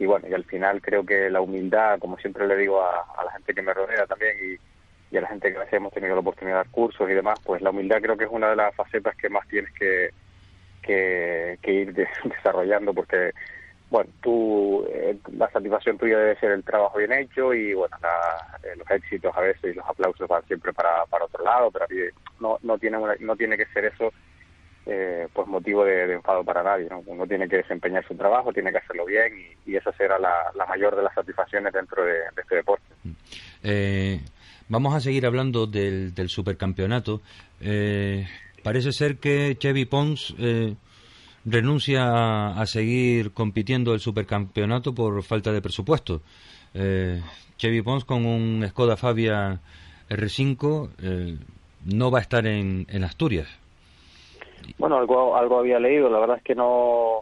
y bueno, y al final creo que la humildad, como siempre le digo a, la gente que me rodea también y, y a la gente que a veces hemos tenido la oportunidad de dar cursos y demás, pues la humildad creo que es una de las facetas que más tienes que, que, ir de- [LAUGHS] desarrollando porque bueno, tú, eh, la satisfacción tuya debe ser el trabajo bien hecho y bueno, la- eh, los éxitos a veces y los aplausos van siempre para, para otro lado, pero no, no, tiene una- no tiene que ser eso eh, pues motivo de, enfado para nadie, ¿no? Uno tiene que desempeñar su trabajo, tiene que hacerlo bien y, y esa será la, mayor de las satisfacciones dentro de, este deporte. Eh, vamos a seguir hablando del, del supercampeonato. Eh, parece ser que Chevy Pons eh, renuncia a, seguir compitiendo el supercampeonato por falta de presupuesto. Eh, Chevy Pons con un Skoda Fabia R5 eh, no va a estar en, en Asturias. Bueno, algo, algo había leído, la verdad es que no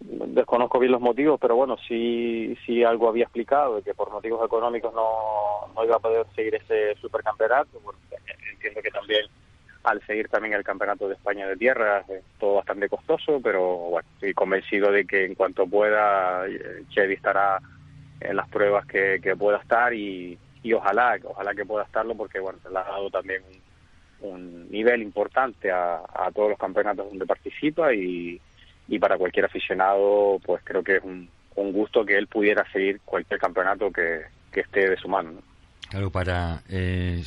desconozco bien los motivos, pero bueno, sí, sí algo había explicado, que por motivos económicos no, no iba a poder seguir ese supercampeonato. Entiendo que también al seguir también el campeonato de España de tierra es todo bastante costoso, pero bueno, estoy convencido de que en cuanto pueda, eh, Chevy estará en las pruebas que, que pueda estar y, y ojalá, ojalá que pueda estarlo porque bueno, le ha dado también un, nivel importante a, a todos los campeonatos donde participa y, y para cualquier aficionado pues creo que es un, un gusto que él pudiera seguir cualquier campeonato que, que esté de su mano. ¿no? Claro, para eh,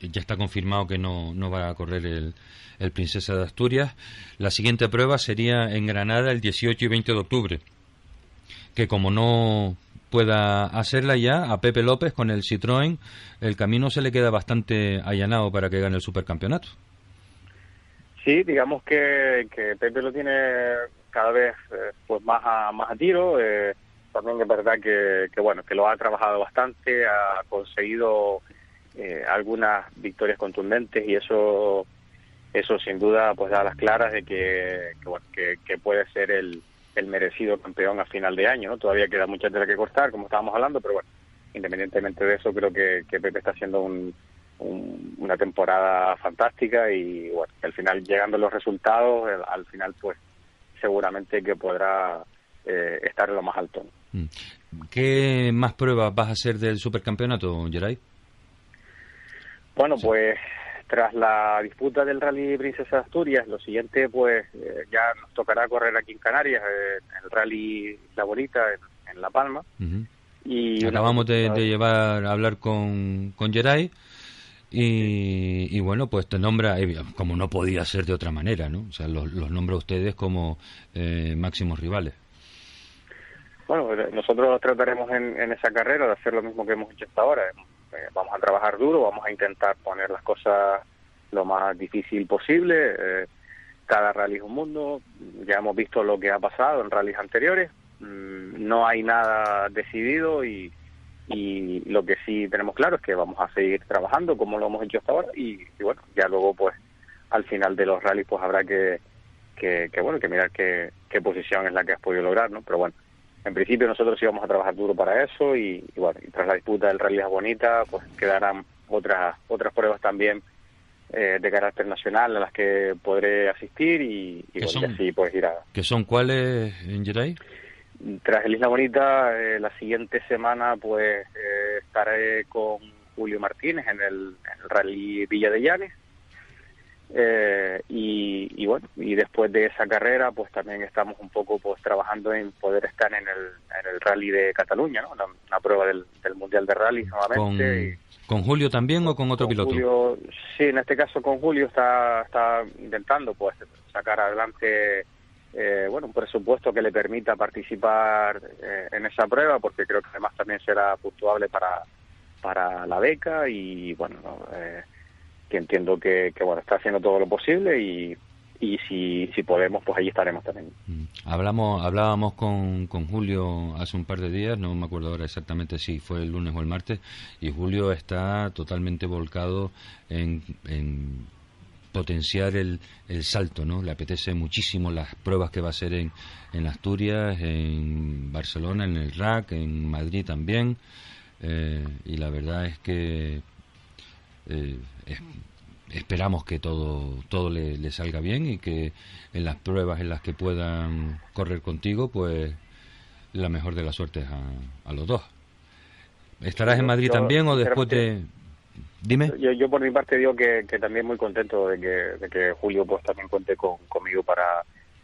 ya está confirmado que no, no va a correr el, el Princesa de Asturias, la siguiente prueba sería en Granada el 18 y 20 de octubre. Que como no pueda hacerla ya, a Pepe López con el Citroën, el camino se le queda bastante allanado para que gane el supercampeonato. Sí, digamos que, que Pepe lo tiene cada vez eh, pues más a, más a tiro. eh, también es verdad que, que, bueno que lo ha trabajado bastante, ha conseguido eh, algunas victorias contundentes y eso eso sin duda pues da las claras de que, que, que, puede ser el, el merecido campeón a final de año. ¿no? Todavía queda mucha tela que cortar, como estábamos hablando, pero bueno, independientemente de eso, creo que, Pepe está haciendo un, un- una temporada fantástica y bueno, al final llegando los resultados, el- al final pues seguramente que podrá eh, estar en lo más alto. ¿no? ¿Qué más pruebas vas a hacer del supercampeonato, Geray? Bueno, pues tras la disputa del Rally Princesa de Asturias, lo siguiente pues eh, ya nos tocará correr aquí en Canarias, eh, el Rally La Bonita en, en La Palma. Y Acabamos de, de llevar a hablar con, con Geray y, y bueno, pues te nombra, eh, como no podía ser de otra manera, ¿no? O sea, los, los nombra ustedes como eh, máximos rivales. Bueno, eh, nosotros trataremos en, en esa carrera de hacer lo mismo que hemos hecho hasta ahora. Eh, vamos a trabajar duro, vamos a intentar poner las cosas lo más difícil posible. Eh, cada rally es un mundo. Ya hemos visto lo que ha pasado en rallies anteriores. Mm, no hay nada decidido y, y lo que sí tenemos claro es que vamos a seguir trabajando como lo hemos hecho hasta ahora y, y bueno, ya luego pues al final de los rallies pues habrá que, que, que, bueno, que mirar qué, qué posición es la que has podido lograr, ¿no? Pero bueno, en principio nosotros sí vamos a trabajar duro para eso y, y bueno, y tras la disputa del Rally Bonita, pues quedarán otras otras pruebas también eh, de carácter nacional a las que podré asistir y, y, ¿Qué bueno, son? y así pues ir a... ¿Que son cuáles, en Geray? Tras el Isla Bonita, eh, la siguiente semana pues eh, estaré con Julio Martínez en el, en el Rally Villa de Llanes. Eh, y, y bueno, y después de esa carrera, pues también estamos un poco pues trabajando en poder estar en el, en el Rally de Cataluña, ¿no? Una, una prueba del, del Mundial de Rally ¿Con, nuevamente. y- ¿Con Julio también o con otro piloto? Julio, sí, en este caso con Julio está, está intentando pues sacar adelante eh, bueno un presupuesto que le permita participar eh, en esa prueba porque creo que además también será puntuable para para la beca y bueno no, eh, que entiendo que, que bueno está haciendo todo lo posible y y si, si podemos pues allí estaremos también Hablamos, hablábamos con, con Julio hace un par de días, no me acuerdo ahora exactamente si fue el lunes o el martes, y Julio está totalmente volcado en, en potenciar el, el salto, ¿no? Le apetece muchísimo las pruebas que va a hacer en, en Asturias, en Barcelona, en el RAC, en Madrid también. eh, y la verdad es que eh, es- esperamos que todo, todo le, le salga bien y que en las pruebas en las que puedan correr contigo, pues la mejor de las suertes a, a los dos. ¿Estarás en Madrid yo, también o después de...? sinceramente, Dime. Yo, yo por mi parte digo que, que también muy contento de que, de que Julio pues también cuente con, conmigo para,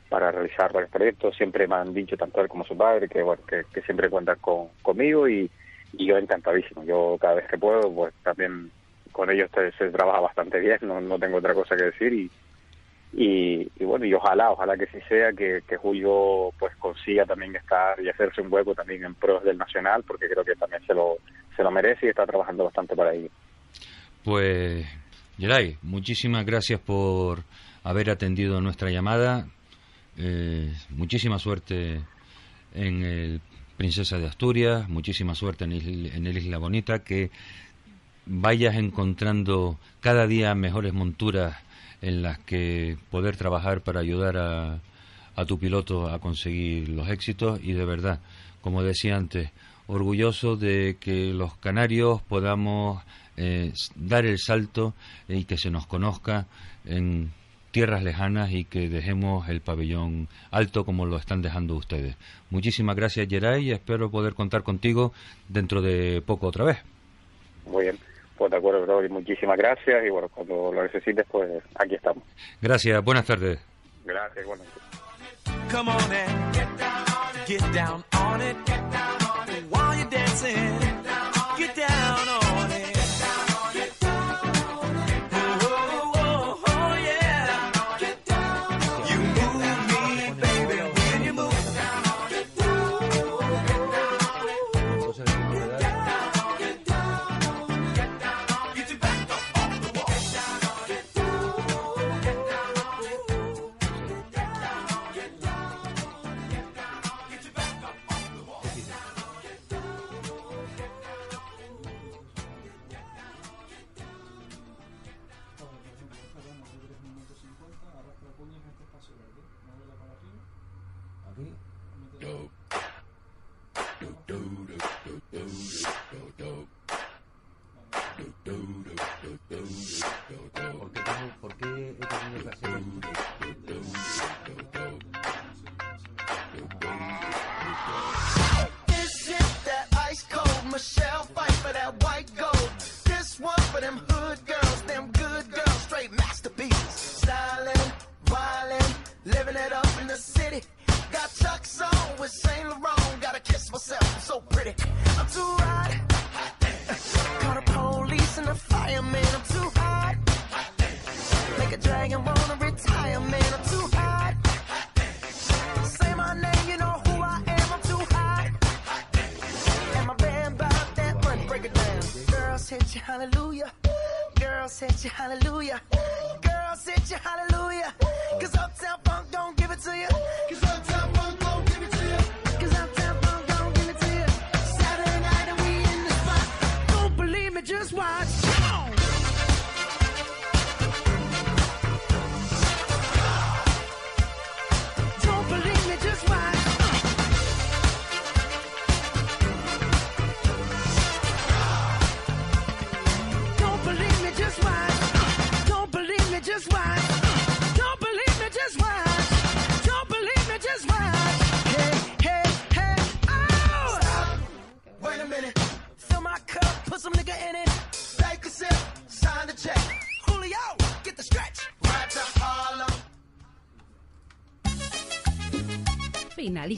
para realizar varios proyectos. Siempre me han dicho, tanto él como su padre, que bueno que, que siempre cuentan con, conmigo y, y yo encantadísimo. Yo cada vez que puedo, pues también con ellos te- se trabaja bastante bien, no, no tengo otra cosa que decir y, y, bueno, y ojalá, ojalá que sí sea, que, que Julio pues consiga también estar y hacerse un hueco también en pros del Nacional, porque creo que también se lo, se lo merece y está trabajando bastante para ello. Pues, Geray, muchísimas gracias por haber atendido nuestra llamada. Eh, muchísima suerte en el Princesa de Asturias, muchísima suerte en el, en el Isla Bonita, que vayas encontrando cada día mejores monturas en las que poder trabajar para ayudar a, a tu piloto a conseguir los éxitos y de verdad, como decía antes, orgulloso de que los canarios podamos eh, dar el salto y que se nos conozca en tierras lejanas y que dejemos el pabellón alto como lo están dejando ustedes. Muchísimas gracias, Geray, y espero poder contar contigo dentro de poco otra vez. Muy bien, pues de acuerdo, bro, y muchísimas gracias y bueno, cuando lo necesites, pues aquí estamos. Gracias, buenas tardes. Gracias, bueno. Come hallelujah. Girl, set you hallelujah. Girl, set you hallelujah. Cause up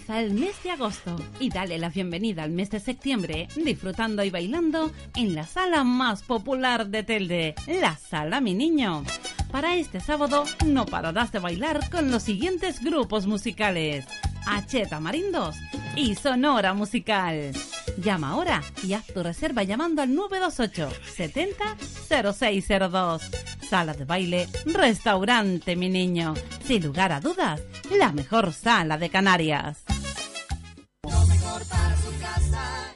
Finaliza el mes de agosto y dale la bienvenida al mes de septiembre disfrutando y bailando en la sala más popular de Telde, la Sala Mi Niño. Para este sábado no pararás de bailar con los siguientes grupos musicales. Acheta Marindos y Sonora Musical. Llama ahora y haz tu reserva llamando al 928 70 0602. Sala de baile, restaurante, mi niño. Sin lugar a dudas, la mejor sala de Canarias.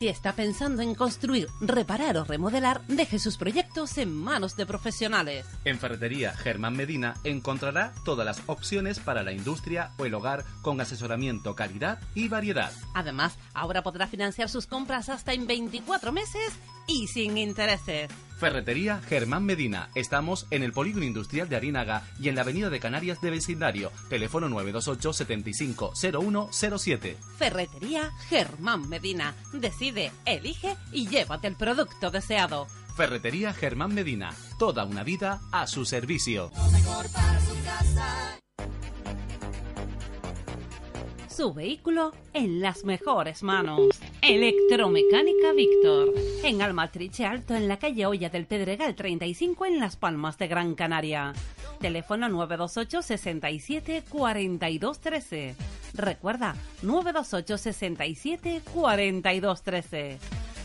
Si está pensando en construir, reparar o remodelar, deje sus proyectos en manos de profesionales. En Ferretería Germán Medina encontrará todas las opciones para la industria o el hogar con asesoramiento, calidad y variedad. Además, ahora podrá financiar sus compras hasta en 24 meses y sin intereses. Ferretería Germán Medina. Estamos en el Polígono Industrial de Arinaga y en la Avenida de Canarias de Vecindario. Teléfono 928 75 0107. Ferretería Germán Medina. Decide, elige y llévate el producto deseado. Ferretería Germán Medina. Toda una vida a su servicio. Su vehículo en las mejores manos. Electromecánica Víctor. En Almatriche Alto, en la calle Olla del Pedregal 35, en Las Palmas de Gran Canaria. Teléfono 928 67 42 13. Recuerda, 928 67 42 13.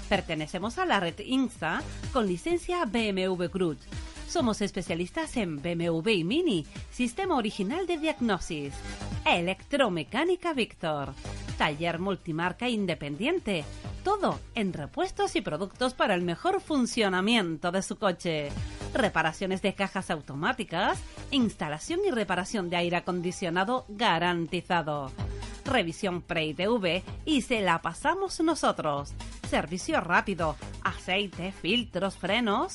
Pertenecemos a la red INSA con licencia BMW Cruz. Somos especialistas en BMW y Mini, sistema original de diagnosis. Electromecánica Víctor. Taller multimarca independiente. Todo en repuestos y productos para el mejor funcionamiento de su coche. Reparaciones de cajas automáticas, instalación y reparación de aire acondicionado garantizado. Revisión pre-ITV y se la pasamos nosotros. Servicio rápido, aceite, filtros, frenos.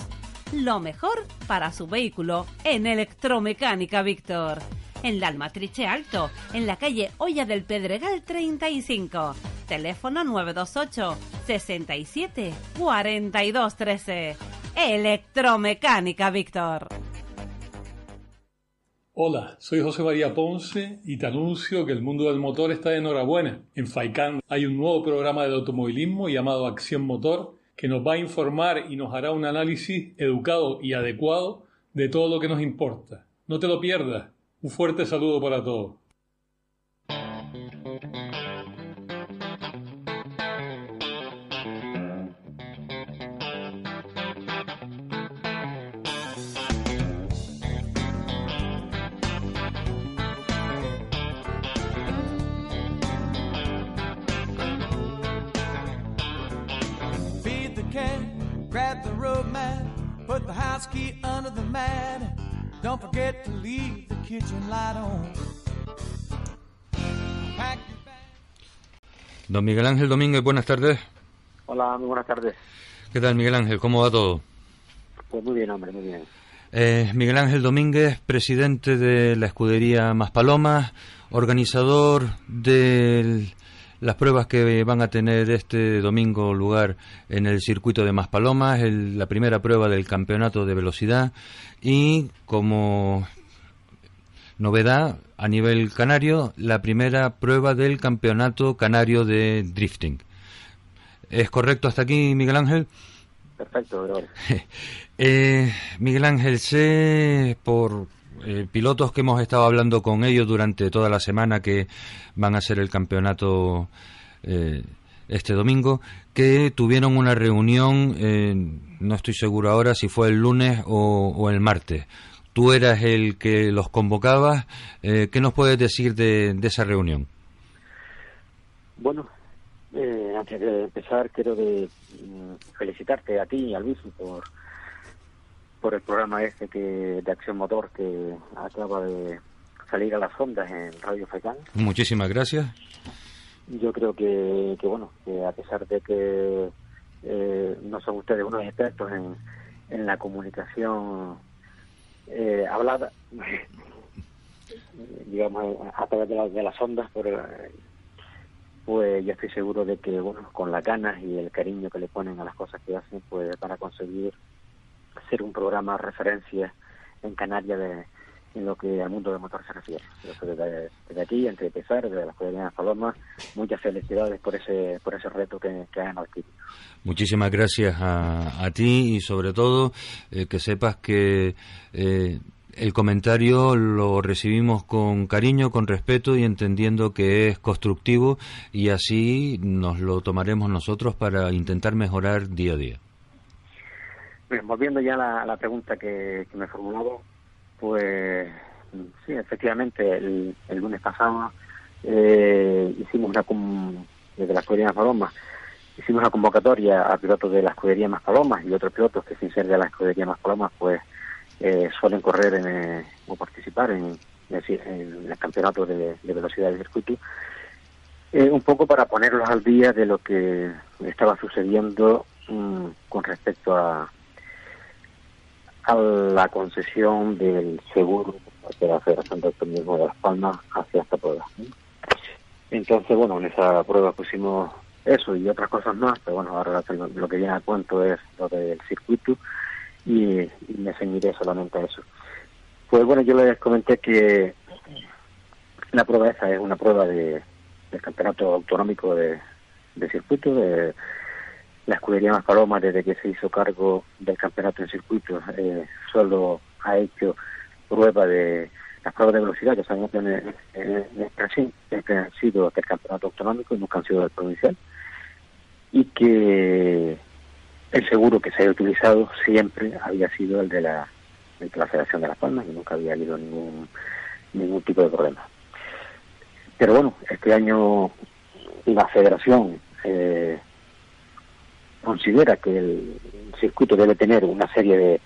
Lo mejor para su vehículo en Electromecánica Víctor. En la Almatriche Alto, en la calle Olla del Pedregal 35. Teléfono 928 67 42 13. Electromecánica Víctor. Hola, soy José María Ponce y te anuncio que el mundo del motor está de enhorabuena. En FAICAN hay un nuevo programa de automovilismo llamado Acción Motor que nos va a informar y nos hará un análisis educado y adecuado de todo lo que nos importa. No te lo pierdas. Un fuerte saludo para todos. Key under the mat. Don't forget to leave the kitchen light on. Pack Don Miguel Ángel Domínguez, buenas tardes. Hola, muy buenas tardes. ¿Qué tal, Miguel Ángel? ¿Cómo va todo? Pues muy bien, hombre, muy bien. Eh, Miguel Ángel Domínguez, presidente de la escudería Maspalomas, organizador de las pruebas que van a tener este domingo lugar en el circuito de Maspalomas, el- la primera prueba del campeonato de velocidad y como novedad a nivel canario, la primera prueba del campeonato canario de drifting. ¿Es correcto hasta aquí, Miguel Ángel? Perfecto. [LAUGHS] Eh, Miguel Ángel, sé por eh, pilotos que hemos estado hablando con ellos durante toda la semana que van a hacer el campeonato eh, este domingo, que tuvieron una reunión, eh, no estoy seguro ahora si fue el lunes o, el martes. Tú eras el que los convocabas. eh, ¿Qué nos puedes decir de, de esa reunión? Bueno, eh, antes de empezar, quiero mm, felicitarte a ti y a Luis por, por el programa este que, de Acción Motor que acaba de salir a las ondas en Radio Faicán. Muchísimas gracias. Yo creo que, que bueno, que a pesar de que eh, no son ustedes unos expertos en, en la comunicación eh, hablada, [LAUGHS] digamos, a través de, la- de las ondas, eh, pues yo estoy seguro de que, bueno, con las ganas y el cariño que le ponen a las cosas que hacen, pues van a conseguir ser un programa referencia en Canarias de, en lo que al mundo del motor se refiere. Desde, desde aquí, entre pesar, desde la Escudería de Palomas, muchas felicidades por ese, por ese reto que, que han adquirido. Muchísimas gracias a, a ti y sobre todo eh, que sepas que eh, el comentario lo recibimos con cariño, con respeto y entendiendo que es constructivo y así nos lo tomaremos nosotros para intentar mejorar día a día. Bien, volviendo ya a la, pregunta que, que me formulaba, pues sí, efectivamente, el, lunes pasado eh, hicimos una desde la Escudería de Palomas hicimos una convocatoria a pilotos de la escudería Más Palomas y otros pilotos que sin ser de la escudería Más Palomas pues eh, suelen correr en, eh, o participar en, en- el campeonato de, de velocidad del circuito eh, un poco para ponerlos al día de lo que estaba sucediendo mm, con respecto a, a la concesión del seguro de la Federación de Automovilismo de Las Palmas hacia esta prueba. Entonces, bueno, en esa prueba pusimos eso y otras cosas más, pero bueno, ahora lo, que viene a cuento es lo del circuito y, y me ceñiré solamente a eso. Pues bueno, yo les comenté que la prueba esa es una prueba de, del campeonato autonómico de, de circuito, de la escudería Más Paloma, desde que se hizo cargo del campeonato en circuito, eh, solo ha hecho prueba de las pruebas de velocidad que sabemos que en, en, siempre han sido del campeonato autonómico y nunca han sido del provincial y que el seguro que se haya utilizado siempre había sido el de la, el de la Federación de Las Palmas y nunca había habido ningún ningún tipo de problema. Pero bueno, este año la Federación eh, considera que el circuito debe tener una serie de,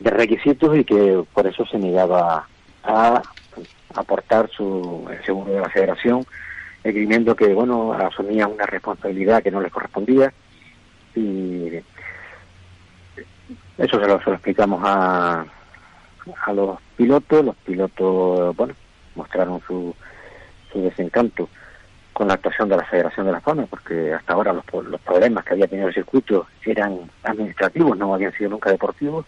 requisitos y que por eso se negaba a aportar su el seguro de la Federación, esgrimiendo que bueno asumía una responsabilidad que no les correspondía. Y eso se lo, se lo explicamos a, a los pilotos, los pilotos bueno mostraron su, su desencanto con la actuación de la Federación de Las Palmas, porque hasta ahora los, los problemas que había tenido el circuito eran administrativos, no habían sido nunca deportivos.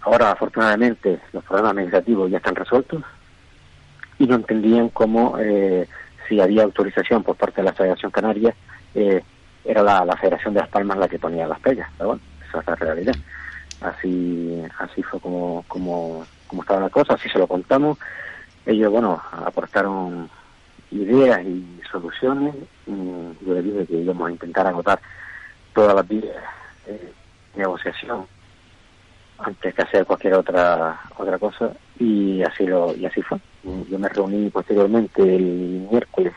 Ahora, afortunadamente, los problemas administrativos ya están resueltos y no entendían cómo, eh, si había autorización por parte de la Federación Canaria, eh, era la, Federación de Las Palmas la que ponía las pegas. Pero bueno, esa es la realidad. Así, así fue como, como, como estaba la cosa, así se lo contamos. Ellos, bueno, aportaron ideas y soluciones. yo les dije que íbamos a intentar agotar todas las vías de negociación antes que hacer cualquier otra otra cosa y así lo y así fue. Yo me reuní posteriormente el miércoles,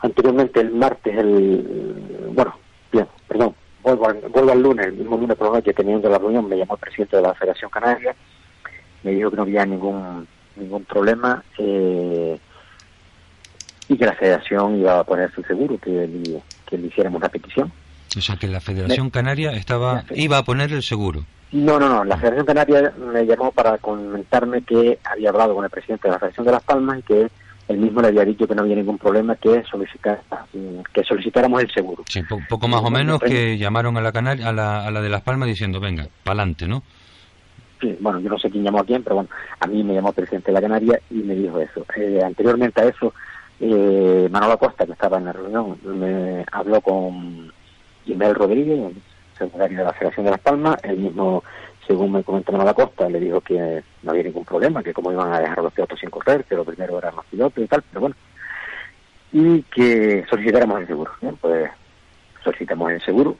anteriormente el martes, el bueno, bien, perdón, vuelvo al, vuelvo al lunes, el mismo lunes por la noche teniendo la reunión, me llamó el presidente de la Federación Canaria, me dijo que no había ningún ningún problema eh, y que la Federación iba a poner su seguro, que le, que le hiciéramos una petición. O sea que la Federación Canaria estaba iba a poner el seguro. No, no, no. La Federación Canaria me llamó para comentarme que había hablado con el presidente de la Federación de Las Palmas y que él mismo le había dicho que no había ningún problema que solicitar que solicitáramos el seguro. Sí, po- poco más o menos que llamaron a la Canaria, a la, a la de Las Palmas diciendo, venga, pa'lante, ¿no? Sí, bueno, yo no sé quién llamó a quién, pero bueno, a mí me llamó el presidente de la Canaria y me dijo eso. Eh, anteriormente a eso, eh, Manolo Acosta, que estaba en la reunión, me habló con Ismael Rodríguez, secretario de la Federación de Las Palmas, él mismo, según me comentó Manolo Acosta, le dijo que no había ningún problema, que cómo iban a dejar a los pilotos sin correr, que lo primero eran los pilotos y tal, pero bueno, y que solicitáramos el seguro. Pues solicitamos el seguro,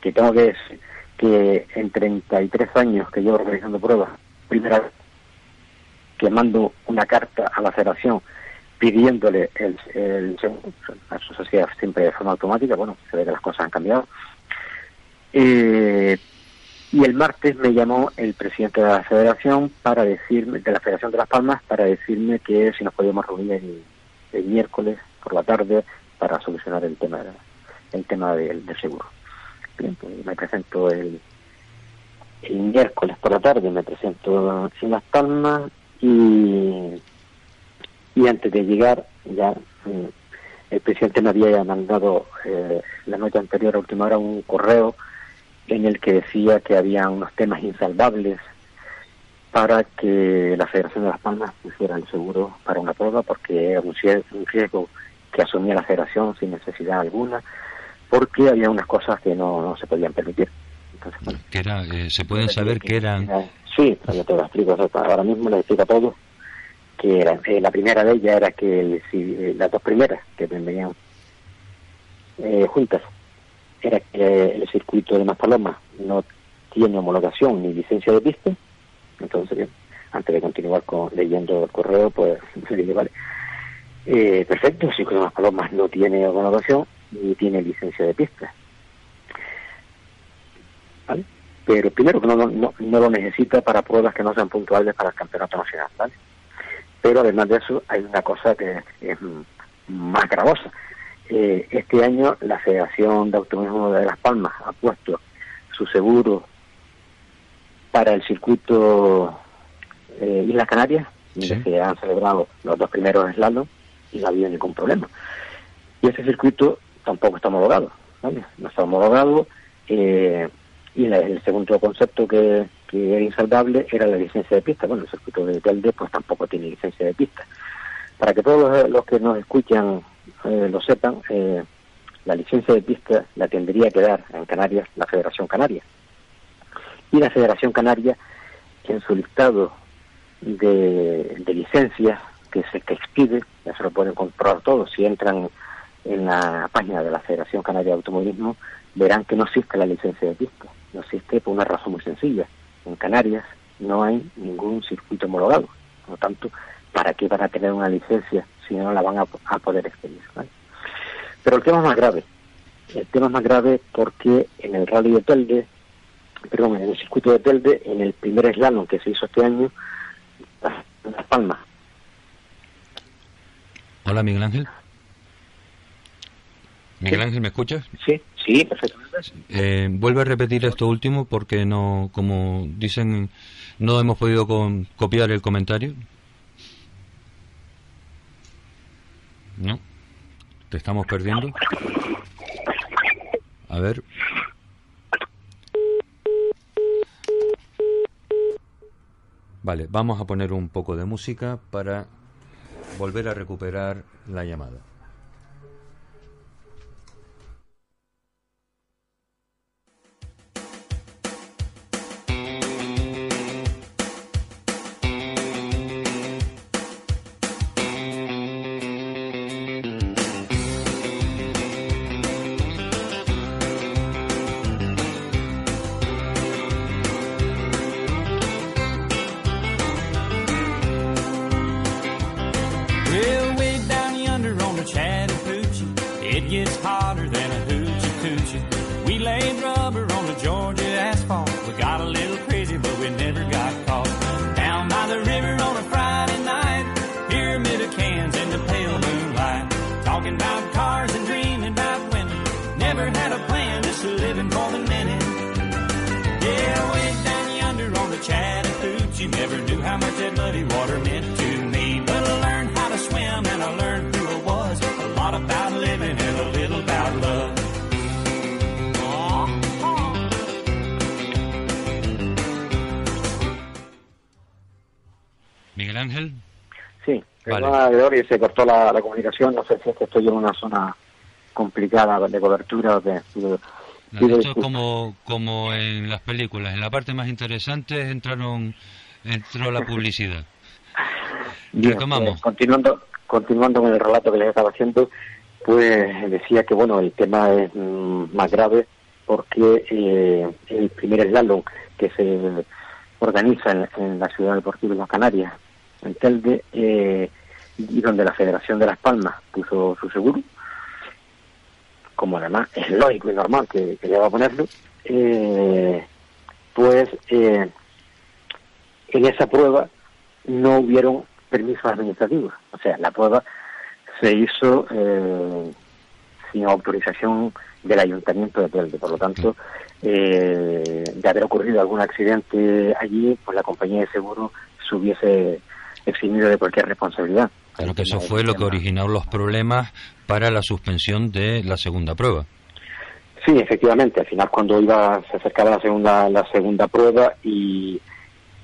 que tengo que decir que en 33 años que llevo realizando pruebas, primera vez que mando una carta a la federación pidiéndole el, el eso se hacía siempre de forma automática, bueno, se ve que las cosas han cambiado. Eh, y el martes me llamó el presidente de la federación para decirme, de la Federación de Las Palmas, para decirme que si nos podíamos reunir el, miércoles por la tarde para solucionar el tema el tema del, seguro. Pues me presento el, el miércoles por la tarde, me presento en Las Palmas y, y antes de llegar ya mm, el presidente me había mandado eh, la noche anterior a última hora un correo en el que decía que había unos temas insalvables para que la Federación de Las Palmas pusiera el seguro para una prueba porque era un riesgo que asumía la Federación sin necesidad alguna porque había unas cosas que no, no se podían permitir. Entonces, bueno, Que era, eh, se pueden saber que eran... Sí, yo te lo explico. ahora mismo les explico a todos que era, eh, la primera de ellas era que el- si, eh, las dos primeras que venían eh, juntas era que el circuito de Maspalomas no tiene homologación ni licencia de pista. Entonces, antes de continuar con, leyendo el correo, pues [LAUGHS] vale, eh, perfecto, el circuito de Maspalomas no tiene homologación ni tiene licencia de pista. ¿Vale? Pero primero que no, no, no lo necesita para pruebas que no sean puntuales para el campeonato nacional, ¿vale? Pero además de eso hay una cosa que es más gravosa. Eh, este año la Federación de Automovilismo de Las Palmas ha puesto su seguro para el circuito eh, Islas Canarias, donde se han celebrado los dos primeros slalom y no ha habido ningún problema. Y ese circuito tampoco está homologado, ¿vale? No está homologado eh, y el segundo concepto que, que era insalvable era la licencia de pista. Bueno, el circuito de Telde pues tampoco tiene licencia de pista. Para que todos los, que nos escuchan eh, lo sepan, eh, la licencia de pista la tendría que dar en Canarias la Federación Canaria. Y la Federación Canaria, en su listado de, de licencias que se que expide, ya se lo pueden comprobar todos, si entran en la página de la Federación Canaria de Automovilismo, verán que no existe la licencia de pista. No existe por una razón muy sencilla. En Canarias no hay ningún circuito homologado. Por lo tanto, ¿para qué van a tener una licencia si no la van a, a poder expedir? ¿vale? Pero el tema es más grave. El tema es más grave porque en el Rally de Telde, perdón, en el circuito de Telde, en el primer slalom que se hizo este año, Las Palmas, Hola, Miguel Ángel. Miguel Ángel, ¿me escuchas? Sí, sí, perfectamente. Eh, vuelve a repetir esto último porque no, como dicen, no hemos podido copiar el comentario. No, te estamos perdiendo. A ver. Vale, vamos a poner un poco de música para volver a recuperar la llamada. Chattahoochee, never knew how much that muddy water meant to me. But I learned how to swim and I learned who I was. A lot about living and a little about love. Miguel Ángel. Sí, Vale. Gregorio, se cortó la, la comunicación. No sé si es que estoy en una zona complicada de cobertura o No, pido esto es como, como en las películas. En la parte más interesante entraron entró la publicidad. Bien, Retomamos. eh, continuando, continuando con el relato que les estaba haciendo, pues decía que bueno, el tema es mm, más grave porque eh, el primer slalom que se organiza en, en la ciudad deportiva de las Canarias, en Telde, eh, y donde la Federación de Las Palmas puso su seguro, como además es lógico y normal que, que le va a ponerlo, eh, pues eh, en esa prueba no hubieron permisos administrativos. O sea, la prueba se hizo eh, sin autorización del ayuntamiento de Telde. Por lo tanto, eh, de haber ocurrido algún accidente allí, pues la compañía de seguro se hubiese eximido de cualquier responsabilidad. Creo que eso fue lo que originó los problemas para la suspensión de la segunda prueba. Sí, efectivamente. Al final, cuando iba se acercaba la segunda la segunda prueba y,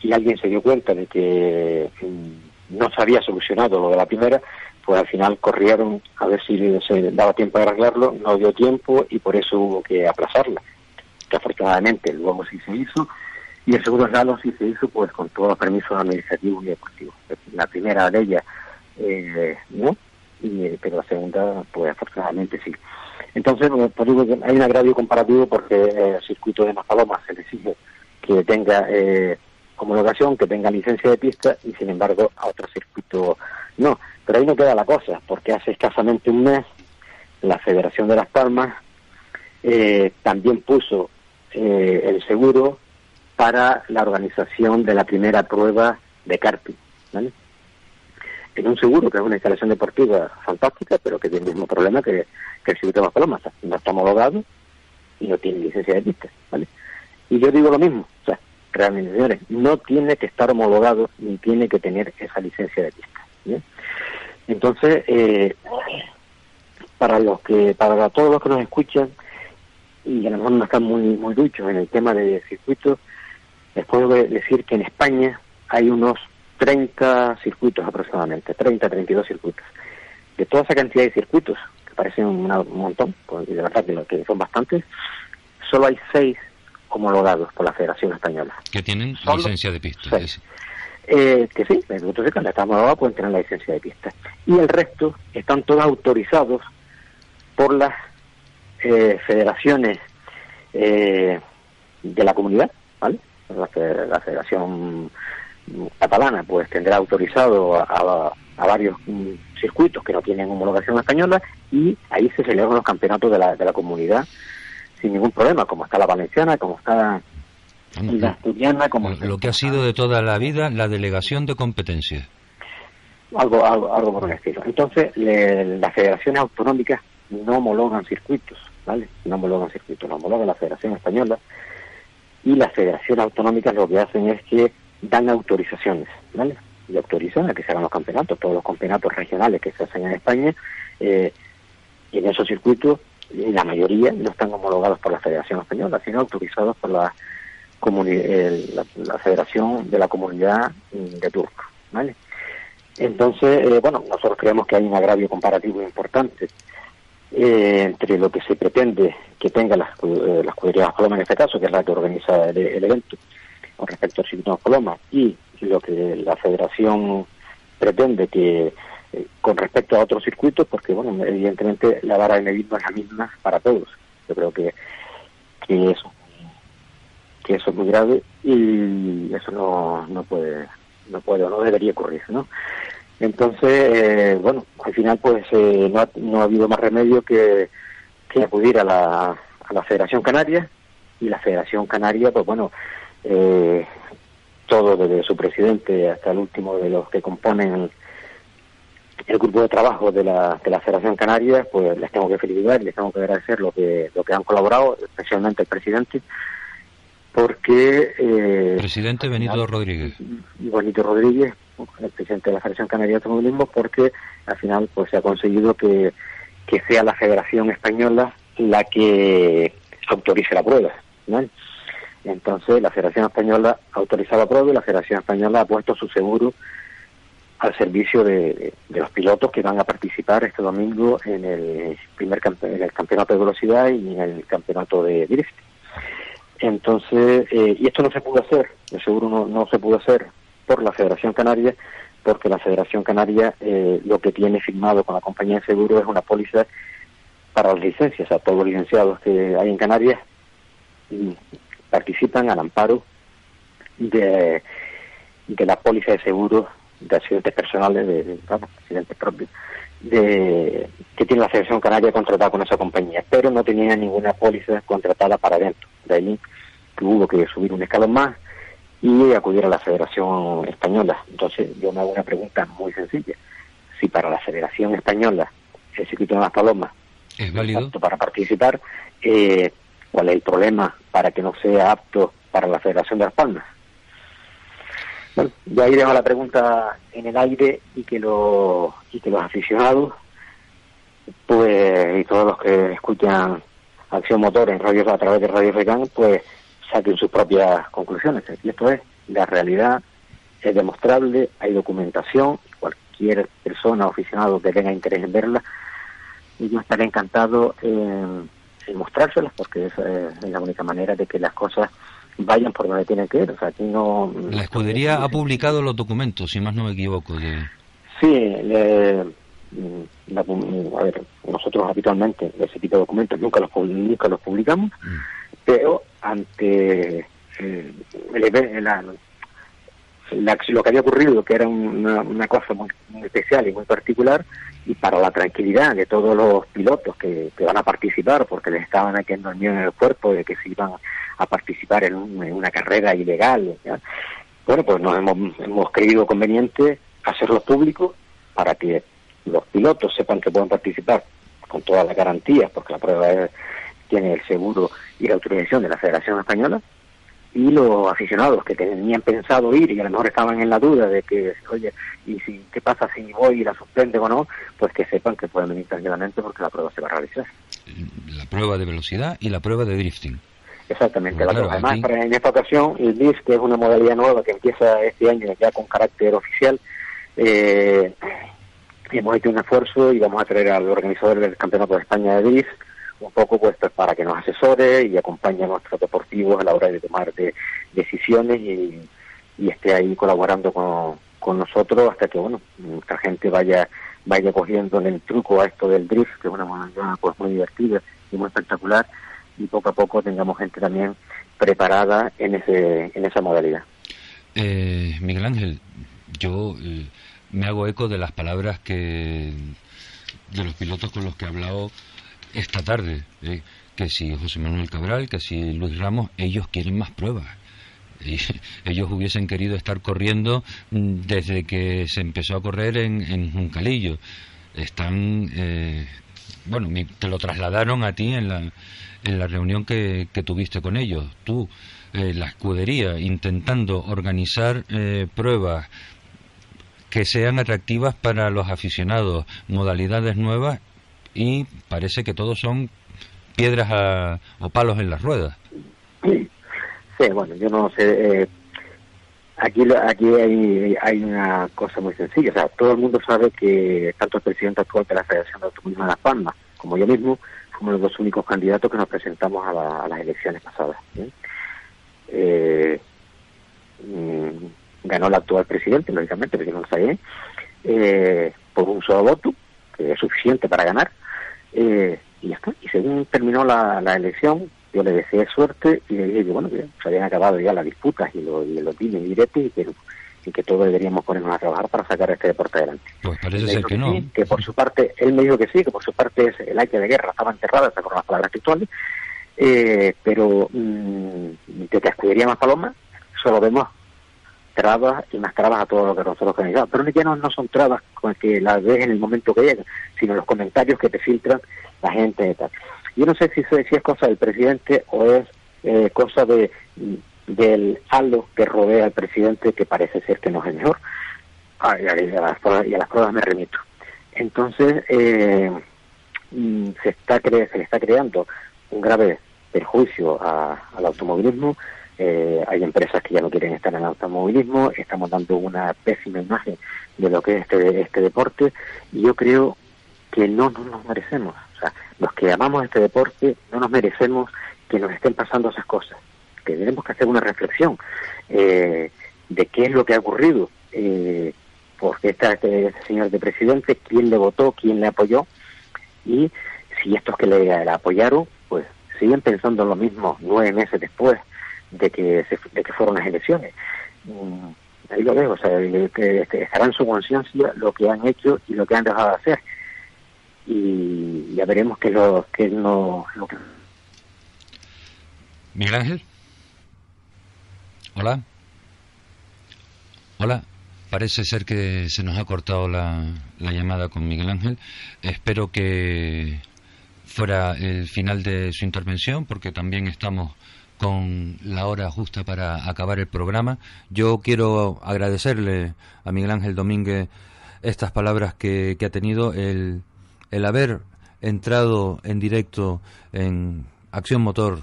y alguien se dio cuenta de que mm, no se había solucionado lo de la primera, pues al final corrieron a ver si se daba tiempo de arreglarlo, no dio tiempo y por eso hubo que aplazarla. Que afortunadamente luego sí se hizo y el seguro Galo sí se hizo pues con todos los permisos administrativos y deportivos. La primera de ellas eh, no, y, eh, pero la segunda pues afortunadamente sí. Entonces, pues, digo que hay un agravio comparativo porque eh, el circuito de Maspalomas se le exige que tenga eh, homologación, que tenga licencia de pista y sin embargo a otro circuito no. Pero ahí no queda la cosa, porque hace escasamente un mes la Federación de Las Palmas eh, también puso eh, el seguro para la organización de la primera prueba de karting, ¿vale? En un seguro que es una instalación deportiva fantástica, pero que tiene el mismo problema que, el circuito de Las Palomas, no está homologado y no tiene licencia de pista, ¿vale? Y yo digo lo mismo, o sea, realmente, señores, no tiene que estar homologado ni tiene que tener esa licencia de pista. Entonces, eh, para los que, para todos los que nos escuchan y a lo mejor no están muy, muy duchos en el tema de circuitos, les puedo de- decir que en España hay unos 30 circuitos aproximadamente, 30, 32 circuitos. De toda esa cantidad de circuitos, que parecen un montón, pues, de verdad que, que son bastantes, solo hay seis homologados por la Federación Española. Que tienen Solo licencia de pista. seis. Eh, que sí, los circuitos que están homologados pueden tener la licencia de pista. Y el resto están todos autorizados por las eh, federaciones eh, de la comunidad, ¿vale? La, la Federación Catalana pues tendrá autorizado a, a- a varios mm, circuitos que no tienen homologación española y ahí se celebran los campeonatos de la, de la comunidad sin ningún problema, como está la valenciana, como está la asturiana, como Lo que ha sido de toda la vida la delegación de competencia. algo, algo, algo por el estilo. Entonces, le- las federaciones autonómicas no homologan circuitos, ¿vale? No homologan circuitos, lo homologa la Federación Española y las federaciones autonómicas lo que hacen es que dan autorizaciones, ¿vale? Y autorizan a que se hagan los campeonatos, todos los campeonatos regionales que se hacen en España, eh, y en esos circuitos, la mayoría no están homologados por la Federación Española, sino autorizados por la, el- la, Federación de la Comunidad de Turco, ¿vale? Entonces, eh, bueno, nosotros creemos que hay un agravio comparativo importante eh, entre lo que se pretende que tenga la, eh, la Paloma en este caso, que es la que organiza el, evento, con respecto al circuito de Paloma, y lo que la federación pretende que eh, con respecto a otros circuitos, porque, bueno, evidentemente la vara de medir no es la misma para todos. Yo creo que, que eso que eso es muy grave y eso no, no puede no puede o no debería ocurrir, ¿no? Entonces, eh, bueno, al final pues eh, no, ha, no ha habido más remedio que, que acudir a la, a la Federación Canaria y la Federación Canaria, pues bueno, eh, todo desde su presidente hasta el último de los que componen el, grupo de trabajo de la, de la Federación Canaria, pues les tengo que felicitar y les tengo que agradecer lo que, lo que han colaborado, especialmente el presidente, porque eh, Presidente Benito Rodríguez. y Bonito Rodríguez, el presidente de la Federación Canaria de Automovilismo, porque al final pues se ha conseguido que, que sea la Federación Española la que autorice la prueba. ¿no? Entonces la Federación Española ha autorizado la prueba y la Federación Española ha puesto su seguro al servicio de, de- de los pilotos que van a participar este domingo en el primer campe- en el campeonato de velocidad y en el campeonato de drift. Entonces, eh, y esto no se pudo hacer, el seguro no, no se pudo hacer por la Federación Canaria, porque la Federación Canaria eh, lo que tiene firmado con la compañía de seguro es una póliza para las licencias, sea, todos los licenciados que hay en Canarias mm, participan al amparo de, de la póliza de seguro de accidentes personales, de, de- vamos, accidentes propios, de, que tiene la Federación Canaria contratada con esa compañía, pero no tenía ninguna póliza contratada para dentro. De ahí que hubo que subir un escalón más y acudir a la Federación Española. Entonces yo me hago una pregunta muy sencilla. Si para la Federación Española el circuito de las Palomas ¿Es válido? apto para participar, eh, ¿cuál es el problema para que no sea apto para la Federación de Las Palmas? Bueno, yo ahí dejo la pregunta en el aire y que, lo, y que los aficionados, pues, y todos los que escuchan Acción Motor en radio, a través de Radio Recán, pues saquen sus propias conclusiones. Y esto es, la realidad es demostrable, hay documentación, cualquier persona o aficionado que tenga interés en verla, y yo estaré encantado en, en mostrárselas porque esa es, es la única manera de que las cosas vayan por donde tienen que ir. O sea, aquí no... La escudería ha publicado los documentos, si más no me equivoco. De... Sí, le- mm, la a ver, nosotros habitualmente ese tipo de documentos nunca los, nunca los publicamos, pero ante eh, el, la- la- lo que había ocurrido, que era una, una cosa muy, muy especial y muy particular, y para la tranquilidad de todos los pilotos que, van a participar, porque les estaban metiendo el miedo en el cuerpo de que se iban a participar en, un- una carrera ilegal. Bueno, pues nos hemos, hemos creído conveniente hacerlo público para que los pilotos sepan que pueden participar con todas las garantías, porque la prueba tiene el seguro y la autorización de la Federación Española, y los aficionados que tenían pensado ir y a lo mejor estaban en la duda de que, oye, ¿y si, qué pasa si voy y la suspenden o no? Pues que sepan que pueden venir tranquilamente porque la prueba se va a realizar. La prueba de velocidad y la prueba de drifting. Exactamente. Claro, la prueba. Además, aquí- para- en esta ocasión, el DIS, que es una modalidad nueva que empieza este año ya con carácter oficial, eh, hemos hecho un esfuerzo y vamos a traer al organizador del Campeonato de España de DIS un poco pues, pues, para que nos asesore y acompañe a nuestros deportivos a la hora de tomar de- decisiones y, esté ahí colaborando con, con nosotros hasta que bueno nuestra gente vaya vaya cogiendo el truco a esto del drift que es una modalidad pues muy divertida y muy espectacular y poco a poco tengamos gente también preparada en ese en esa modalidad. Eh, Miguel Ángel, yo eh, me hago eco de las palabras que de los pilotos con los que he hablado esta tarde, eh, que si José Manuel Cabral, que si Luis Ramos, ellos quieren más pruebas. Y [LAUGHS] ellos hubiesen querido estar corriendo mm, desde que se empezó a correr en, en Juncalillo. Están, eh, bueno, te lo trasladaron a ti en la, en la reunión que, que tuviste con ellos. Tú, eh, la escudería, intentando organizar eh, pruebas que sean atractivas para los aficionados, modalidades nuevas y parece que todos son piedras a- o palos en las ruedas. Sí, bueno, yo no sé. eh, aquí lo- aquí hay, hay una cosa muy sencilla. O sea, todo el mundo sabe que tanto el presidente actual de la Federación de Automovilismo de Las Palmas como yo mismo fuimos los dos únicos candidatos que nos presentamos a, la- las elecciones pasadas. Eh, mm, ganó el actual presidente, lógicamente, el señor Sayé, eh, por un solo voto, que es suficiente para ganar. Eh, y ya está. Y según terminó la, la elección, yo le deseé suerte y le dije que bueno, que se habían acabado ya las disputas y los, y los dimes y diretes y que, y que todos deberíamos ponernos a trabajar para sacar este deporte adelante. Pues parece ser que no. sí, que por su parte, él me dijo que sí, que por su parte es el hacha de guerra estaba enterrada, esas fueron las palabras textuales, eh, pero mm, de que escudería más palomas, solo vemos trabas y más trabas a todo lo que nosotros organizamos. Pero ya no, no son trabas con que las ves en el momento que llegan, sino los comentarios que te filtran la gente y tal. Yo no sé si, si es cosa del presidente o es eh, cosa de del halo que rodea al presidente que parece ser que no es el mejor. Ah, y, a, a las pruebas, y a las pruebas me remito. Entonces, eh, mm, se, está cre- se le está creando un grave perjuicio a- al automovilismo. Eh, hay empresas que ya no quieren estar en el automovilismo, estamos dando una pésima imagen de lo que es este, este deporte y yo creo que no, no nos merecemos. O sea, los que amamos este deporte no nos merecemos que nos estén pasando esas cosas. Que tenemos que hacer una reflexión eh, de qué es lo que ha ocurrido. Eh, porque este, este señor de presidente, quién le votó, quién le apoyó y si estos que le, le apoyaron, pues siguen pensando lo mismo nueve meses después de que se, de que fueron las elecciones. Mm, ahí lo veo, o sea, que este, en su conciencia lo que han hecho y lo que han dejado de hacer. Y ya veremos qué es lo, qué es lo, lo que Miguel Ángel. Hola. Hola. Parece ser que se nos ha cortado la, la llamada con Miguel Ángel. Espero que fuera el final de su intervención, porque también estamos con la hora justa para acabar el programa. Yo quiero agradecerle a Miguel Ángel Domínguez estas palabras que, ha tenido, el, el haber entrado en directo en Acción Motor,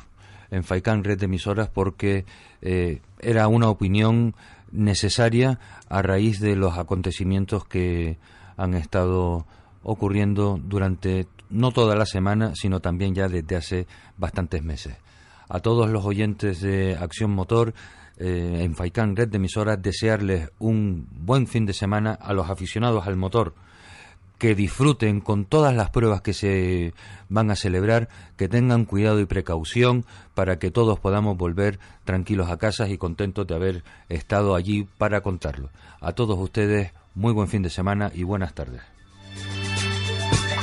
en FAICAN Red de Emisoras, porque eh, era una opinión necesaria a raíz de los acontecimientos que han estado ocurriendo durante no toda la semana, sino también ya desde hace bastantes meses. A todos los oyentes de Acción Motor, eh, en FAICAN Red de Emisoras, desearles un buen fin de semana a los aficionados al motor que disfruten con todas las pruebas que se van a celebrar, que tengan cuidado y precaución para que todos podamos volver tranquilos a casa y contentos de haber estado allí para contarlo. A todos ustedes, muy buen fin de semana y buenas tardes.